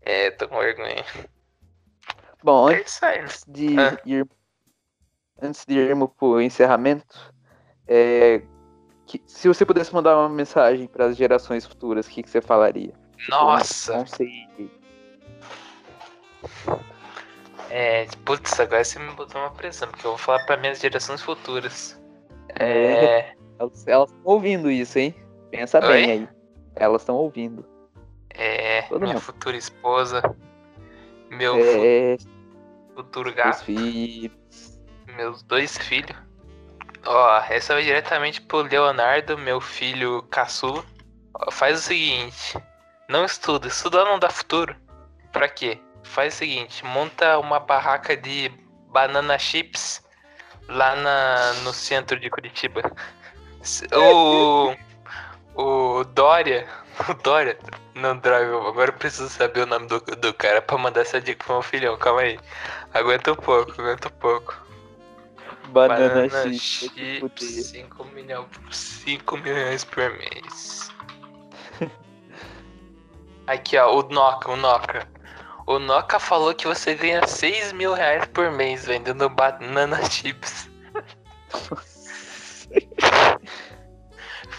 É, tô com vergonha. Bom, É antes aí. de Ah. ir. Antes de irmos pro encerramento, é, que- se você pudesse mandar uma mensagem para as gerações futuras, o que, que você falaria? Nossa! Não sei. É, putz, agora você me botou uma pressão, porque eu vou falar pra minhas gerações futuras. É. É. Elas estão ouvindo isso, hein? Pensa Oi? bem aí. Elas estão ouvindo. É. Todo minha mundo. futura esposa. Meu É, futuro gato. filhos. Meus dois filhos. Ó, essa vai diretamente pro Leonardo, meu filho caçula. Ó, faz o seguinte. Não estuda. Estudar não dá futuro. Pra quê? Faz o seguinte. Monta uma barraca de banana chips lá na, no centro de Curitiba. O... O Dória... O Dória... Não, droga, agora eu preciso saber o nome do, do cara pra mandar essa dica pro meu filhão. Calma aí. Aguenta um pouco, aguenta um pouco. Banana, Banana chips. vai se fuder. chips, 5 milhões, 5 milhões por mês. Aqui, ó, o Noca, o Noca. O Noca falou que você ganha 6 mil reais por mês vendendo banana chips.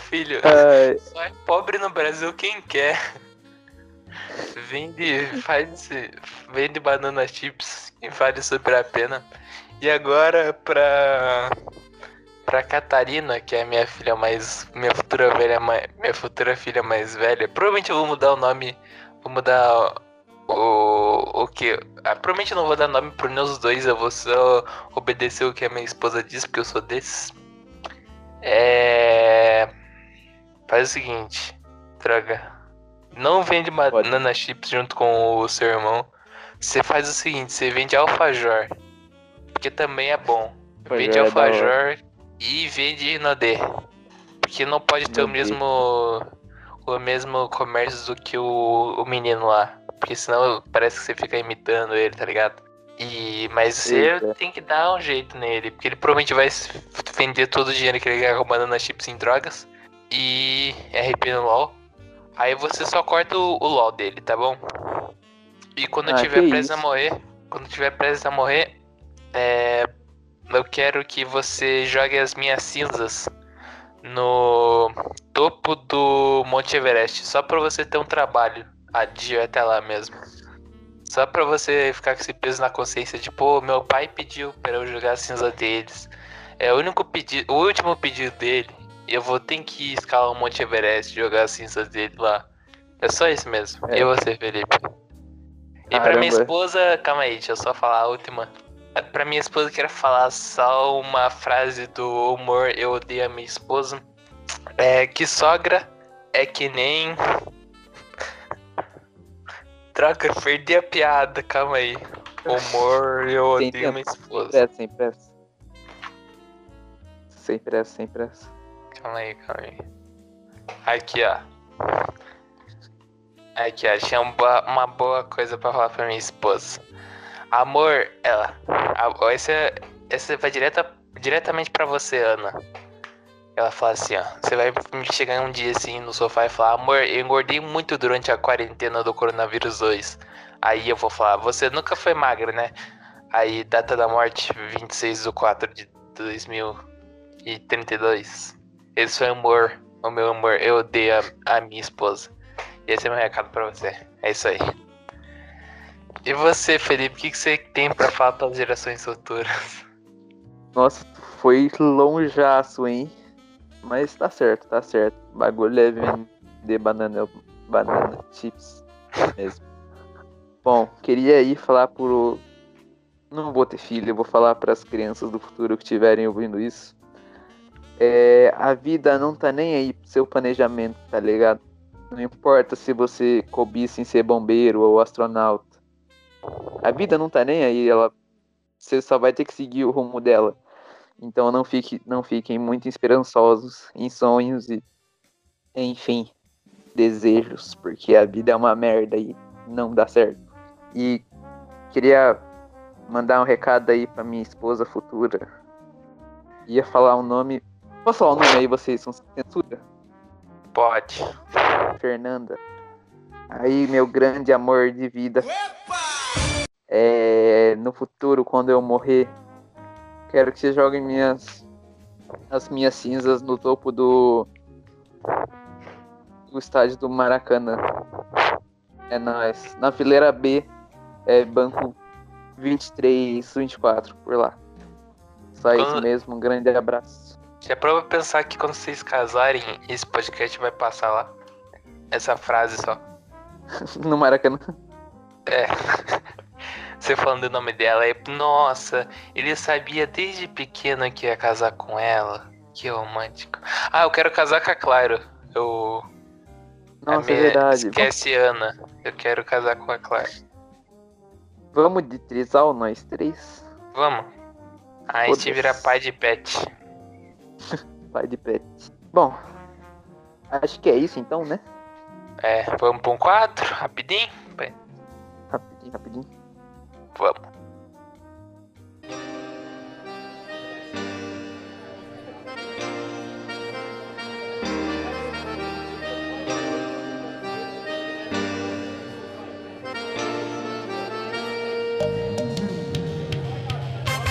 Filho, Ai, só é pobre no Brasil quem quer. Vende, faz, vende banana chips e vale super a pena. E agora pra pra Catarina, que é minha filha mais minha futura velha, minha futura filha mais velha. Provavelmente eu vou mudar o nome, vou mudar o o que, ah, provavelmente eu não vou dar nome pro nenhum dos dois, eu vou só obedecer o que a minha esposa diz, porque eu sou desses. É Faz o seguinte, droga. Não vende banana chips junto com o seu irmão. Você faz o seguinte, você vende alfajor. Porque também é bom. Vende Alfajor é alfajor e vende Inodê. Porque não pode ter o Inodê. mesmo o mesmo comércio do que o, o menino lá. Porque senão parece que você fica imitando ele, tá ligado? E, mas você Eita. tem que dar um jeito nele. Porque ele provavelmente vai vender todo o dinheiro que ele ganha com banana chips em drogas. E RP no LOL. Aí você só corta o, o LOL dele, tá bom? E quando Ah, tiver prestes a morrer, quando tiver prestes a morrer, é, eu quero que você jogue as minhas cinzas no topo do Monte Everest, só pra você ter um trabalho a dia até lá mesmo. Só pra você ficar com esse peso na consciência de, pô, meu pai pediu pra eu jogar a cinza deles. É o único pedido, o último pedido dele. Eu vou ter que escalar o Monte Everest e jogar as cinzas dele lá. É só isso mesmo. É. E você, Felipe? E pra minha Caramba. esposa, calma aí, deixa eu só falar a última. Pra minha esposa, eu quero falar só uma frase do humor Eu Odeio a Minha Esposa. É que sogra é que nem. Troca, perdi a piada, calma aí. Humor Eu Odeio a Minha. Esposa. Pressa, sem pressa. Sem pressa, sem pressa. Calma aí, calma aí. Aqui, ó. Aqui, ó. Tinha um uma boa coisa pra falar pra minha esposa. Amor, ela. a- Esse, é- esse vai direta, diretamente pra você, Ana. Ela fala assim, ó. Você vai chegar um dia assim no sofá e falar, amor, eu engordei muito durante a quarentena do coronavírus 2. Aí eu vou falar, você nunca foi magra, né? Aí, data da morte, 26 de 4 de 2032. Esse foi o amor, o meu amor. Eu odeio a, a minha esposa. Esse é meu recado pra você. É isso aí. E você, Felipe, o que, que você tem pra falar para as gerações futuras? Nossa, foi longeaço, hein? Mas tá certo, tá certo. O bagulho é vender banana, banana chips mesmo. Bom, queria aí falar pro. Não vou ter filho, eu vou falar para as crianças do futuro que estiverem ouvindo isso. É, a vida não tá nem aí pro seu planejamento, tá ligado? Não importa se você cobiça em ser bombeiro ou astronauta. A vida não tá nem aí, ela você só vai ter que seguir o rumo dela. Então não fique, não fiquem muito esperançosos em sonhos e enfim, desejos, porque a vida é uma merda e não dá certo. E queria mandar um recado aí para minha esposa futura. Ia falar um nome. Posso falar o um nome aí, vocês são censura? Pode. Fernanda. Aí, meu grande amor de vida. É, no futuro, quando eu morrer, quero que você jogue minhas, as minhas cinzas no topo do, do estádio do Maracanã. É nóis. Na fileira B, é banco 23, 24, por lá. Só quando... isso mesmo, um grande abraço. Já prova pensar que quando vocês casarem, esse podcast vai passar lá? Essa frase só. no Maracanã. É. Você falando o nome dela aí, nossa, ele sabia desde pequeno que ia casar com ela. Que romântico. Ah, eu quero casar com a Claro. Eu. Nossa, minha... é verdade. Esquece Vamos... Ana. Eu quero casar com a Claro. Vamos de trisal nós três? Vamos. Aí a gente vira pai de pet. pai de pet. Bom, acho que é isso então, né? É, vamos pra um quadro, rapidinho. Rapidinho, rapidinho. Vamos.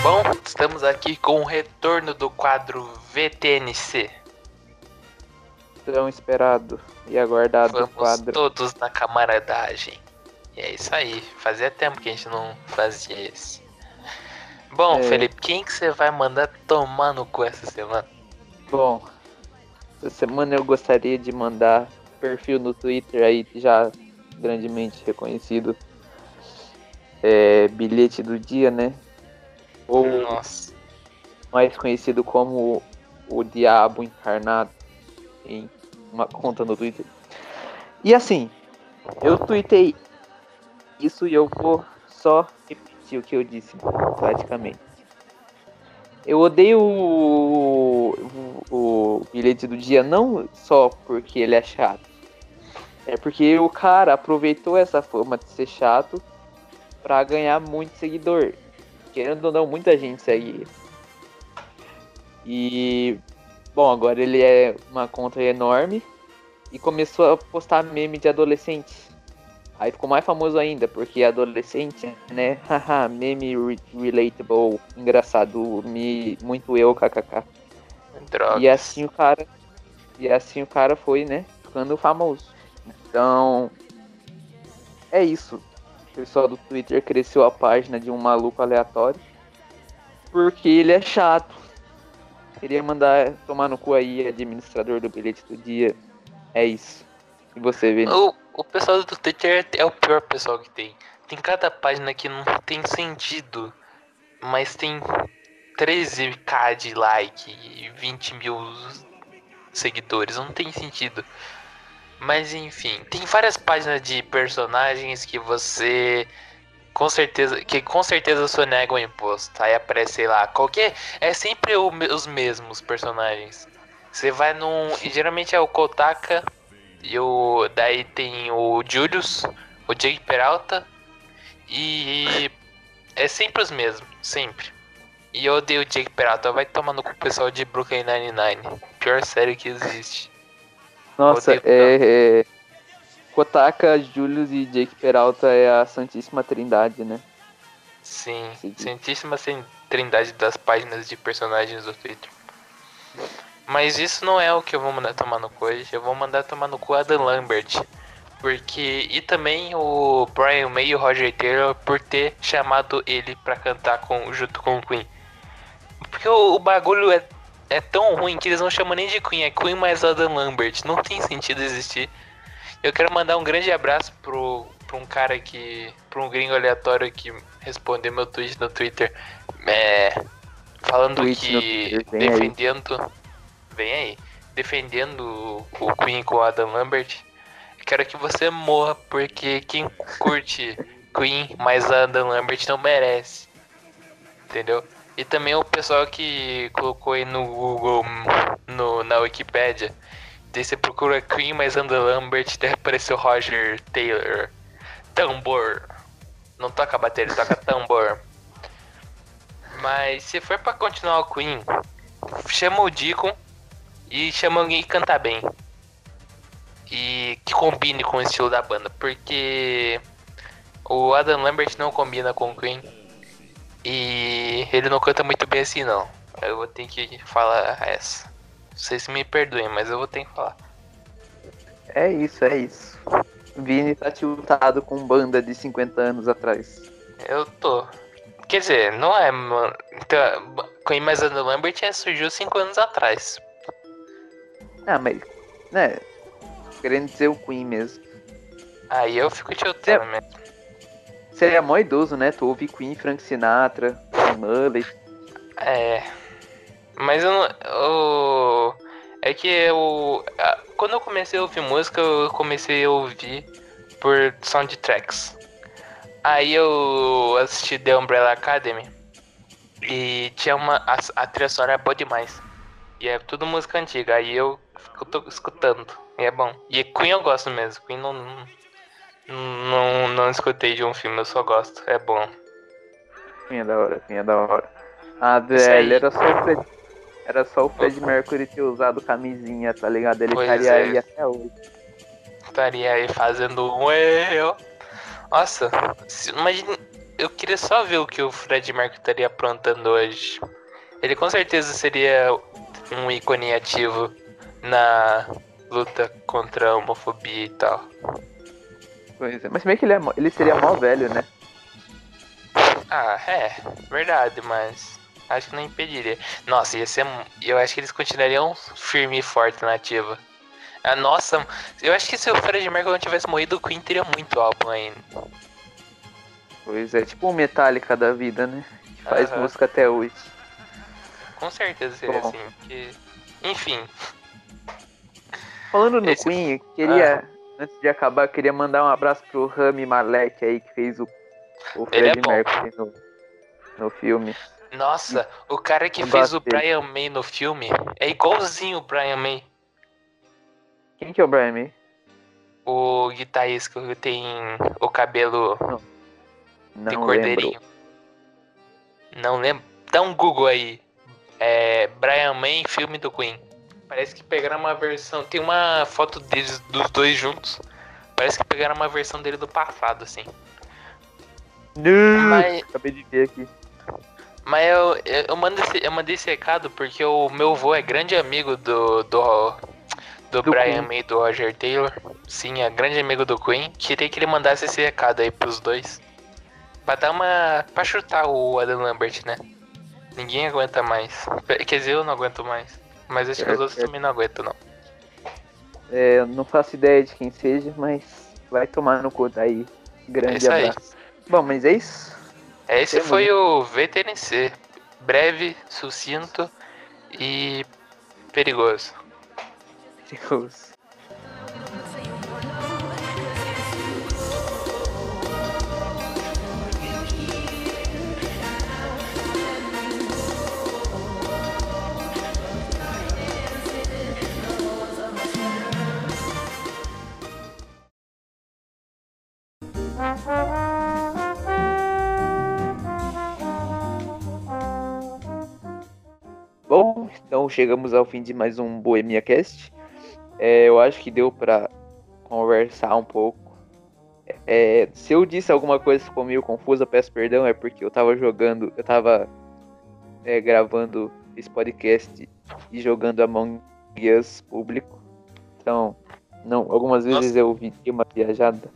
Bom, estamos aqui com o retorno do quadro VTNC. Tão esperado e aguardado Vamos quadro. todos na camaradagem. E é isso aí. Fazia tempo que a gente não fazia isso. Bom, é... Felipe, quem que você vai mandar tomar no cu essa semana? Bom, essa semana eu gostaria de mandar perfil no Twitter aí já grandemente reconhecido. É, bilhete do dia, né? Ou Nossa. mais conhecido como o Diabo Encarnado em uma conta no Twitter. E assim, eu tuitei isso e eu vou só repetir o que eu disse, praticamente. Eu odeio o, o, o bilhete do dia não só porque ele é chato, é porque o cara aproveitou essa fama de ser chato para ganhar muito seguidor. Querendo ou não, muita gente segue ele. E bom, agora ele é uma conta enorme e começou a postar meme de adolescentes. Aí ficou mais famoso ainda, porque adolescente, né? Haha, meme re relatable, engraçado, me, muito eu, kkk. Drogas. E assim o cara. E assim o cara foi, né? Ficando famoso. Então. É isso. O pessoal do Twitter cresceu a página de um maluco aleatório. Porque ele é chato. Queria mandar tomar no cu aí, administrador do bilhete do dia. É isso. E você, Vini? O, o pessoal do Twitter é o pior pessoal que tem. Tem cada página que não tem sentido, mas tem 13k de like e 20 mil seguidores. Não tem sentido. Mas enfim, tem várias páginas de personagens que você com certeza que com certeza sonega o imposto. Aí aparece, sei lá, qualquer. É sempre o, os mesmos personagens. Você vai num. Geralmente é o Kotaka e o, daí tem o Julius, o Jake Peralta. E é sempre os mesmos, sempre. E eu odeio o Jake Peralta, vai tomar no cu o pessoal de Brooklyn Nine-Nine. Pior série que existe. Nossa, é, é, Kotaka, Julius e Jake Peralta é a Santíssima Trindade, né? Sim, Sim. Santíssima Trindade das páginas de personagens do Twitter. Mas isso não é o que eu vou mandar tomar no cu hoje. Eu vou mandar tomar no cu Adam Lambert. Porque e também o Brian May e o Roger Taylor por ter chamado ele pra cantar com, junto com o Queen. Porque o, o bagulho é, é tão ruim que eles não chamam nem de Queen, é Queen mais Adam Lambert. Não tem sentido existir. Eu quero mandar um grande abraço pro, pro um cara que. pro um gringo aleatório que respondeu meu tweet no Twitter. É, falando Tweet que. vem aí. Vem aí. Defendendo o Queen com o Adam Lambert. Quero que você morra, porque quem curte Queen mais Adam Lambert não merece. Entendeu? E também o pessoal que colocou aí no Google, no, na Wikipédia. Daí você procura Queen mais Adam Lambert, daí apareceu Roger Taylor. Tambor. Não toca bateria, toca tambor. Mas se for pra continuar o Queen, chama o Deacon e chama alguém que canta bem. E que combine com o estilo da banda, porque o Adam Lambert não combina com o Queen. E ele não canta muito bem assim não. Eu vou ter que falar essa. Vocês me perdoem, mas eu vou ter que falar. É isso, é isso. Vini tá tiltado com banda de 50 anos atrás. Eu tô. Quer dizer, não é, mano. Então, Queen mais Adam Lambert é, surgiu 5 anos atrás. Ah, mas. Né? Querendo dizer o Queen mesmo. Aí eu fico tiltando mesmo. Você é mó idoso, né? Tu ouve Queen, Frank Sinatra, Mullet. É. Mas eu não. eu- é que eu. Quando eu comecei a ouvir música, eu comecei a ouvir por soundtracks. Aí eu assisti The Umbrella Academy. E tinha uma. A, a trilha sonora é boa demais. E é tudo música antiga. Aí eu, eu tô escutando. E é bom. E Queen eu gosto mesmo. Queen não. Não, não, não escutei de um filme, eu só gosto. É bom. Queen é da hora, Queen é da hora. Ah, velho, era só o Fred. Era só o Fred Mercury ter usado camisinha, tá ligado? Ele Pois estaria é. aí até hoje. estaria aí fazendo um eu. Nossa, imagina. Eu queria só ver o que o Fred Mercury estaria aprontando hoje. Ele com certeza seria um ícone ativo na luta contra a homofobia e tal. Pois é. Mas meio que ele, é, ele seria mó velho, né? Ah, é, verdade, mas acho que não impediria. Nossa, ia ser. Eu acho que eles continuariam firme e forte na ativa. Ah, nossa, eu acho que se o Fred Mercury não tivesse morrido, o Queen teria muito álbum ainda. Pois é, tipo um Metallica da vida, né? Que faz Aham. música até hoje. Com certeza seria Bom. assim. Porque... Enfim, Falando no Esse- Queen, queria, antes de acabar, queria mandar um abraço pro Rami Malek aí, que fez o, o é Fred bom. Mercury no, no filme. nossa, o cara que fez o. Brian May no filme é igualzinho o Brian May. Quem que é o Brian May? O guitarrista que tem o cabelo de Não cordeirinho. lembro. Não lembro. Dá um Google aí. É Brian May filme do Queen. Parece que pegaram uma versão. Tem uma foto deles dos dois juntos. Parece que pegaram uma versão dele do passado, assim. Não! Mas, Acabei de ver aqui. mas eu, eu, eu mandei esse, eu mandei esse recado porque o meu avô é grande amigo do. do, do, Do Brian. May e do Roger Taylor. Sim, é grande amigo do Queen. Queria que ele mandasse esse recado aí pros dois. Pra dar uma. pra chutar o Adam Lambert, né? Ninguém aguenta mais. Quer dizer, eu não aguento mais. Mas acho que os outros também não aguentam, não. É, eu não faço ideia de quem seja, mas vai tomar no cu daí. Grande É isso aí. abraço. Bom, mas é isso. Esse Temos, foi o VTNC. Breve, sucinto e perigoso. Deus. Chegamos ao fim de mais um Boemia Cast. É, eu acho que deu pra conversar um pouco. É, se eu disse alguma coisa que ficou meio confusa, peço perdão, é porque eu tava jogando, eu tava é, gravando esse podcast e jogando Among Us público. Então, Não, algumas vezes Nossa. eu vi uma viajada.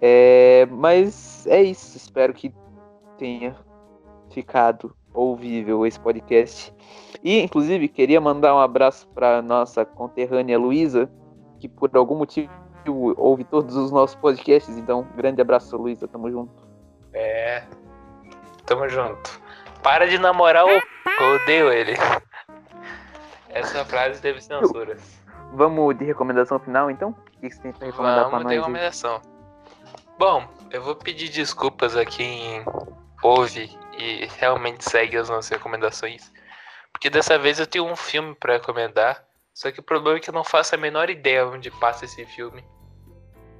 É, mas é isso. Espero que tenha ficado ouvível esse podcast. E, inclusive, queria mandar um abraço para nossa conterrânea Luísa, que por algum motivo ouve todos os nossos podcasts. Então, grande abraço, Luísa. Tamo junto. É. Tamo junto. Para de namorar o. Eu odeio ele. Essa frase teve censuras. Vamos de recomendação final, então? O que você tem pra recomendar Vamos pra nós? de recomendação. Bom, eu vou pedir desculpas a quem ouve e realmente segue as nossas recomendações. Porque dessa vez eu tenho um filme para recomendar. Só que o problema é que eu não faço a menor ideia onde passa esse filme.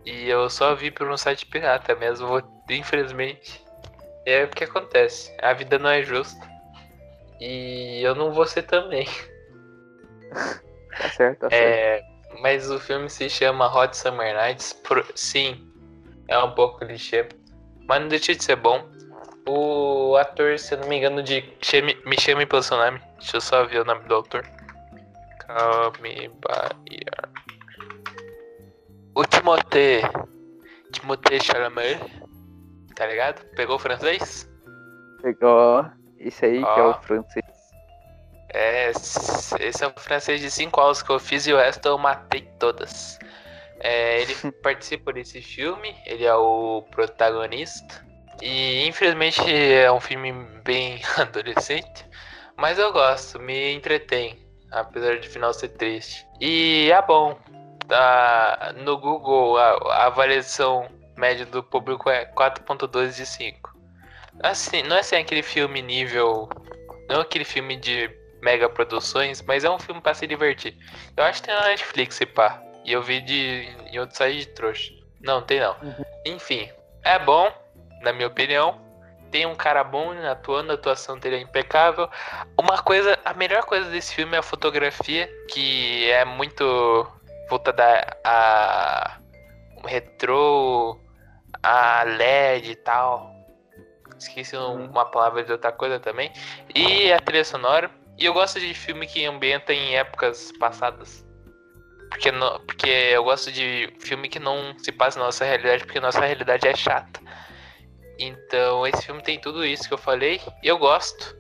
E eu só vi por um site pirata mesmo, infelizmente. É o que acontece. A vida não é justa. E eu não vou ser também. tá certo, tá é, certo. Mas o filme se chama Hot Summer Nights. Por... Sim, é um pouco clichê. Mas não deixa de ser bom. O ator, se eu não me engano, de Me Chame Pelo Seu Nome. Deixa eu só ver o nome do autor. Call me by your... O Timothée. Timothée Chalamet. Tá ligado? Pegou o francês? Pegou. Esse aí que é o francês. É, esse é o francês de cinco aulas que eu fiz e o resto eu matei todas. É, ele participa desse filme, ele é o protagonista. E infelizmente é um filme bem adolescente, mas eu gosto, me entretém, apesar de final ser triste. E é bom. Tá, no Google a, a avaliação média do público é 4.2 de 5. Assim, não é assim aquele filme nível. Não é aquele filme de mega produções, mas é um filme para se divertir. Eu acho que tem na Netflix, se pá. E eu vi de, em outro site de trouxa. Não, tem não. Uhum. Enfim, é bom na minha opinião. Tem um cara bom atuando, a atuação dele é impecável. Uma coisa, a melhor coisa desse filme é a fotografia, que é muito voltada a, a retrô, a LED e tal. Esqueci uhum. uma palavra de outra coisa também. E a trilha sonora. E eu gosto de filme que ambienta em épocas passadas. Porque, no, porque eu gosto de filme que não se passa na nossa realidade, porque nossa realidade é chata. Então, esse filme tem tudo isso que eu falei. E eu gosto.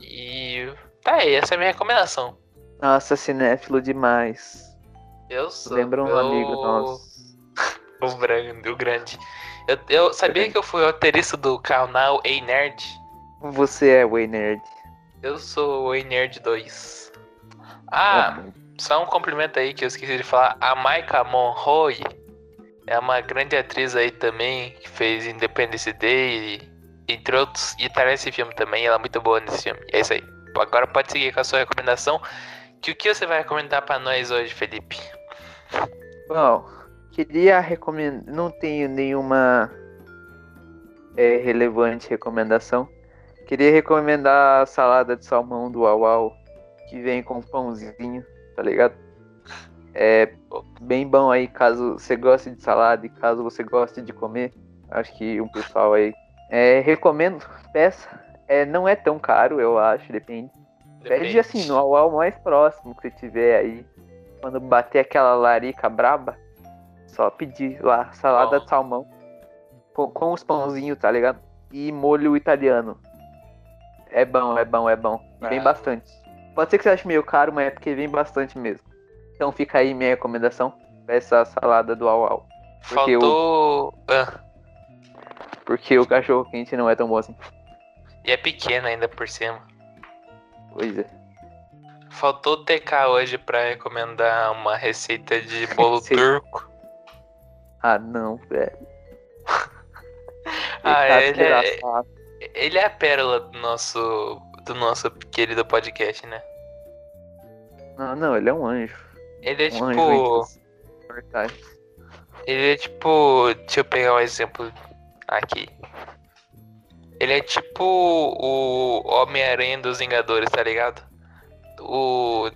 E tá aí, essa é a minha recomendação. Nossa, cinéfilo demais. Eu sou. Lembra um eu... amigo nosso. o grande, o grande. Eu, eu sabia que eu fui roteirista do canal Ei Nerd. Você é o Ei Nerd. Eu sou o Ei Nerd 2. Ah, é. só um cumprimento aí que eu esqueci de falar. A Maika Monroy é uma grande atriz aí também, que fez Independence Day, entre outros, e tá nesse filme também, ela é muito boa nesse filme. É isso aí. Agora pode seguir com a sua recomendação. Que o que você vai recomendar para nós hoje, Felipe? Bom, queria recomendar. Não tenho nenhuma é, relevante recomendação. Queria recomendar a salada de salmão do Uau, que vem com pãozinho, tá ligado? É bem bom aí caso você goste de salada e caso você goste de comer. Acho que o pessoal aí. É, recomendo, peça. É, não é tão caro, eu acho, depende. depende. Pede assim, no ao mais próximo que você tiver aí. Quando bater aquela larica braba, só pedir lá, salada de salmão. Com, com os pãozinhos, tá ligado? E molho italiano. É bom, é bom, é bom. Vem ah. bastante. Pode ser que você ache meio caro, mas é porque vem bastante mesmo. Então fica aí minha recomendação. Essa salada do Au Au. Porque Faltou. O... Ah. Porque o cachorro quente não é tão bom assim. E é pequeno ainda por cima. Pois é. Faltou o TK hoje pra recomendar uma receita de bolo turco. Ah não, velho. ah, ele é, ele é a pérola do nosso, do nosso querido podcast, né? Não, não, ele é um anjo. Ele é um tipo. Ele é tipo. Deixa eu pegar um exemplo aqui. Ele é tipo o Homem-Aranha dos Vingadores, tá ligado? O.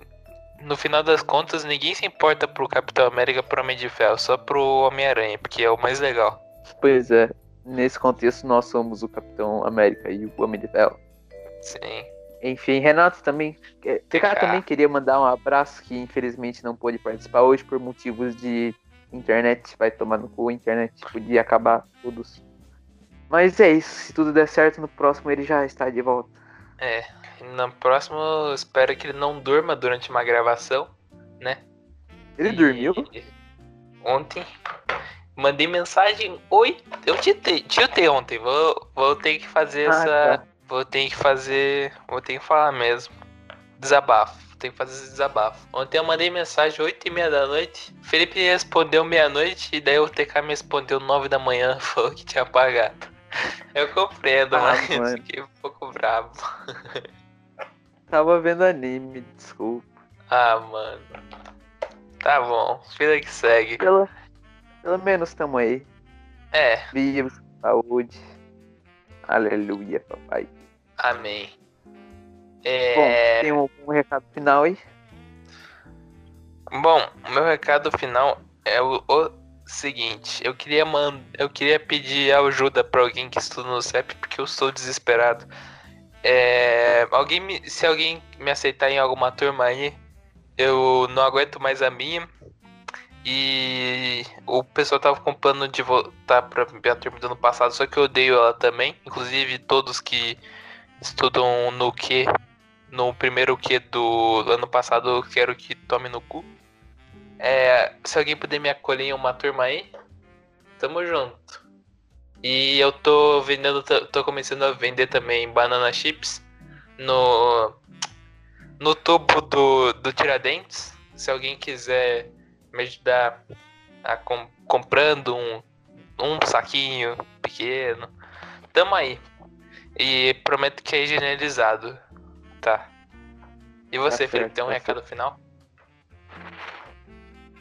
No final das contas, ninguém se importa pro Capitão América pro Homem de Ferro, só pro Homem-Aranha, porque é o mais legal. Pois é, nesse contexto nós somos o Capitão América e o Homem de Ferro. Sim. Enfim, Renato também. é, TK também queria mandar um abraço que infelizmente não pôde participar hoje por motivos de internet. Vai tomar no cu, a internet podia acabar todos. Mas é isso, se tudo der certo, no próximo ele já está de volta. É, no próximo eu espero que ele não durma durante uma gravação, né? Ele E- dormiu? Ontem. Mandei mensagem. Oi, eu tiltei, tiltei ontem. Vou, vou ter que fazer Ah, essa. tá. Vou ter que fazer. Vou ter que falar mesmo. Desabafo. Tem que fazer esse desabafo. Ontem eu mandei mensagem 8 e meia da noite. Felipe respondeu meia-noite. E daí o TK me respondeu 9 da manhã. Falou que tinha apagado. Eu compreendo, Ah, mas mano. fiquei um pouco bravo. Tava vendo anime, desculpa. Ah, mano. Tá bom. Vida que segue. Pelo, pelo menos tamo aí. É, Vivos, saúde. Aleluia, papai. Amém. Bom, É. tem algum recado final aí? Bom, o meu recado final é o, o seguinte, eu queria man... eu queria pedir ajuda pra alguém que estuda no CEP porque eu estou desesperado. É, alguém me... se alguém me aceitar em alguma turma aí, eu não aguento mais a minha. E o pessoal tava com plano de voltar pra minha turma do ano passado, só que eu odeio ela também. Inclusive todos que estudam no Q, no primeiro Q do ano passado, quero que tome no cu. É, se alguém puder me acolher em uma turma aí, tamo junto. E eu tô vendendo, tô começando a vender também banana chips no no tubo do, do Tiradentes. Se alguém quiser me ajudar a com- comprando um, um saquinho pequeno, tamo aí. E prometo que é higienizado, tá? E você, Tá Felipe, certo, tem um tá recado final?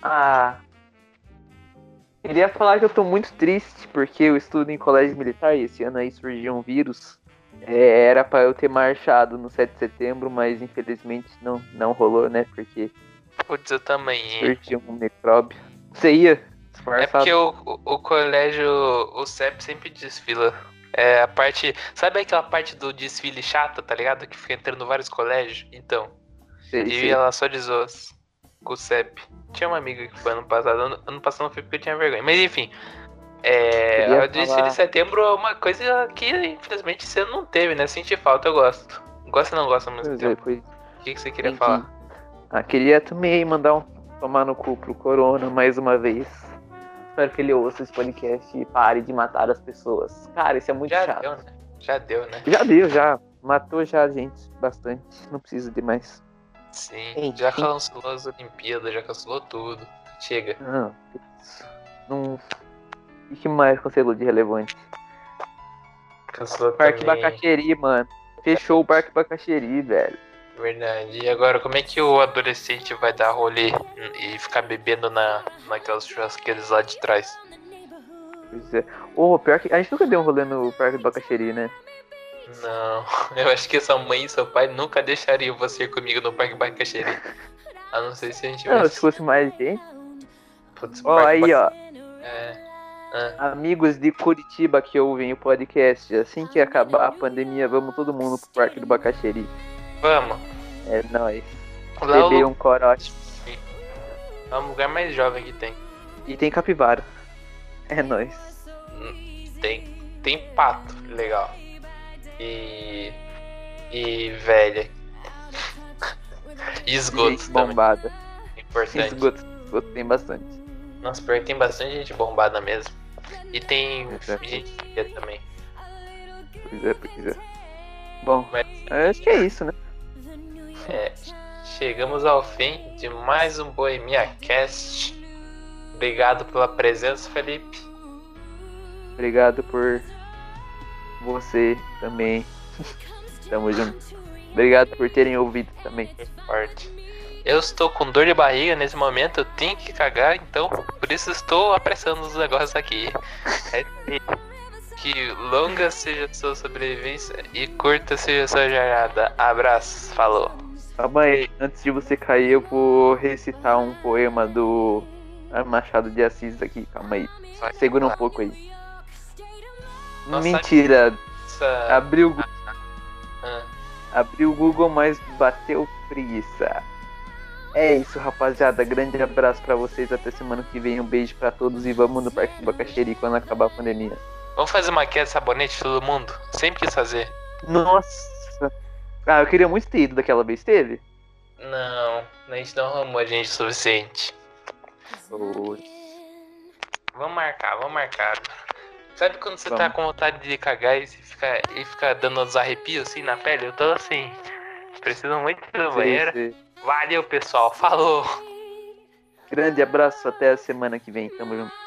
Ah. Queria falar que eu tô muito triste porque eu estudo em colégio militar e esse ano aí surgiu um vírus. É, era pra eu ter marchado no 7 de setembro, mas infelizmente não, não rolou, né? Porque Putz, eu também. surgiu um micróbio. Você ia? É porque o, o, o colégio, o CEP sempre desfila. É a parte. Sabe aquela parte do desfile chata, tá ligado? Que fica entrando vários colégios? Então. Sei, E ia lá só de zoas. Com o CEP. Tinha uma amiga que foi ano passado. Ano, ano passado não foi porque eu tinha vergonha. Mas enfim. É, o desfile falar- de setembro é uma coisa que infelizmente você não teve, né? Senti falta, eu gosto. Gosta ou não gosta ao mesmo Pois é, tempo? O que, que você queria falar? Ah, queria também mandar um tomar no cu pro Corona mais uma vez. Espero que ele ouça esse podcast e pare de matar as pessoas. Cara, isso é muito Já chato. deu, né? Já deu, né? Já deu, já. Matou já a gente bastante. Não precisa de mais. Sim. Enfim. Já cancelou as Olimpíadas, já cancelou tudo. Chega. Não. Não. O que mais cancelou de relevante? Cancelou Parque também. Bacaxeri, mano. Fechou o Parque Bacaxeri, velho. Verdade. E agora, como é que o adolescente vai dar rolê e ficar bebendo na, naquelas churrasqueiras lá de trás? Pois é. Ô, pior que. A gente nunca deu um rolê no Parque Bacaxeri, né? Não, eu acho que sua mãe e seu pai nunca deixariam você ir comigo no Parque Bacaxeri. A não ser se a gente Não, tivesse- se fosse mais gente. Putz, Ó, Parque aí, ó. É. Ah, Amigos de Curitiba que ouvem o podcast. Assim que acabar a pandemia, vamos todo mundo pro Parque do Bacaxeri. Vamos. É nóis. Lá é Beber um corote. é o lugar mais jovem que tem. E tem capivara. É nóis. Tem, tem pato, legal. E. E velha. E esgoto gente também, bombada. importante. Esgoto, esgoto tem bastante. Nossa, pior que tem bastante gente bombada mesmo. E tem é. gente feia também. Pois é, pois é. Bom, Mas- acho que é isso, né? É, chegamos ao fim de mais um Boemia Cast. Obrigado pela presença, Felipe. Obrigado por você também. Tamo junto. Obrigado por terem ouvido também. Forte. Eu estou com dor de barriga nesse momento, eu tenho que cagar, então por isso estou apressando os negócios aqui. É que longa seja a sua sobrevivência e curta seja a sua jornada. Abraços, falou. Calma aí, antes de você cair, eu vou recitar um poema do Machado de Assis aqui. Calma aí. Segura um pouco aí. Nossa, Mentira. Essa... Abriu, Ah, Abriu o Google, mas bateu preguiça. É isso, rapaziada. Grande abraço pra vocês. Até semana que vem. Um beijo pra todos e vamos no Parque do Bacaxeri quando acabar a pandemia. Vamos fazer uma queda de sabonete todo mundo? Sempre quis fazer. Nossa. Ah, eu queria muito ter ido daquela vez, teve? Não, a gente não arrumou a gente o suficiente. Oi. Vamos marcar, vamos marcar. Sabe quando você tá Vamos. com vontade de cagar e você fica, e fica dando uns arrepios assim na pele? Eu tô assim. Preciso muito ir no banheiro. Sei, sei. Valeu, pessoal. Falou! Grande abraço. Até a semana que vem. Tamo junto.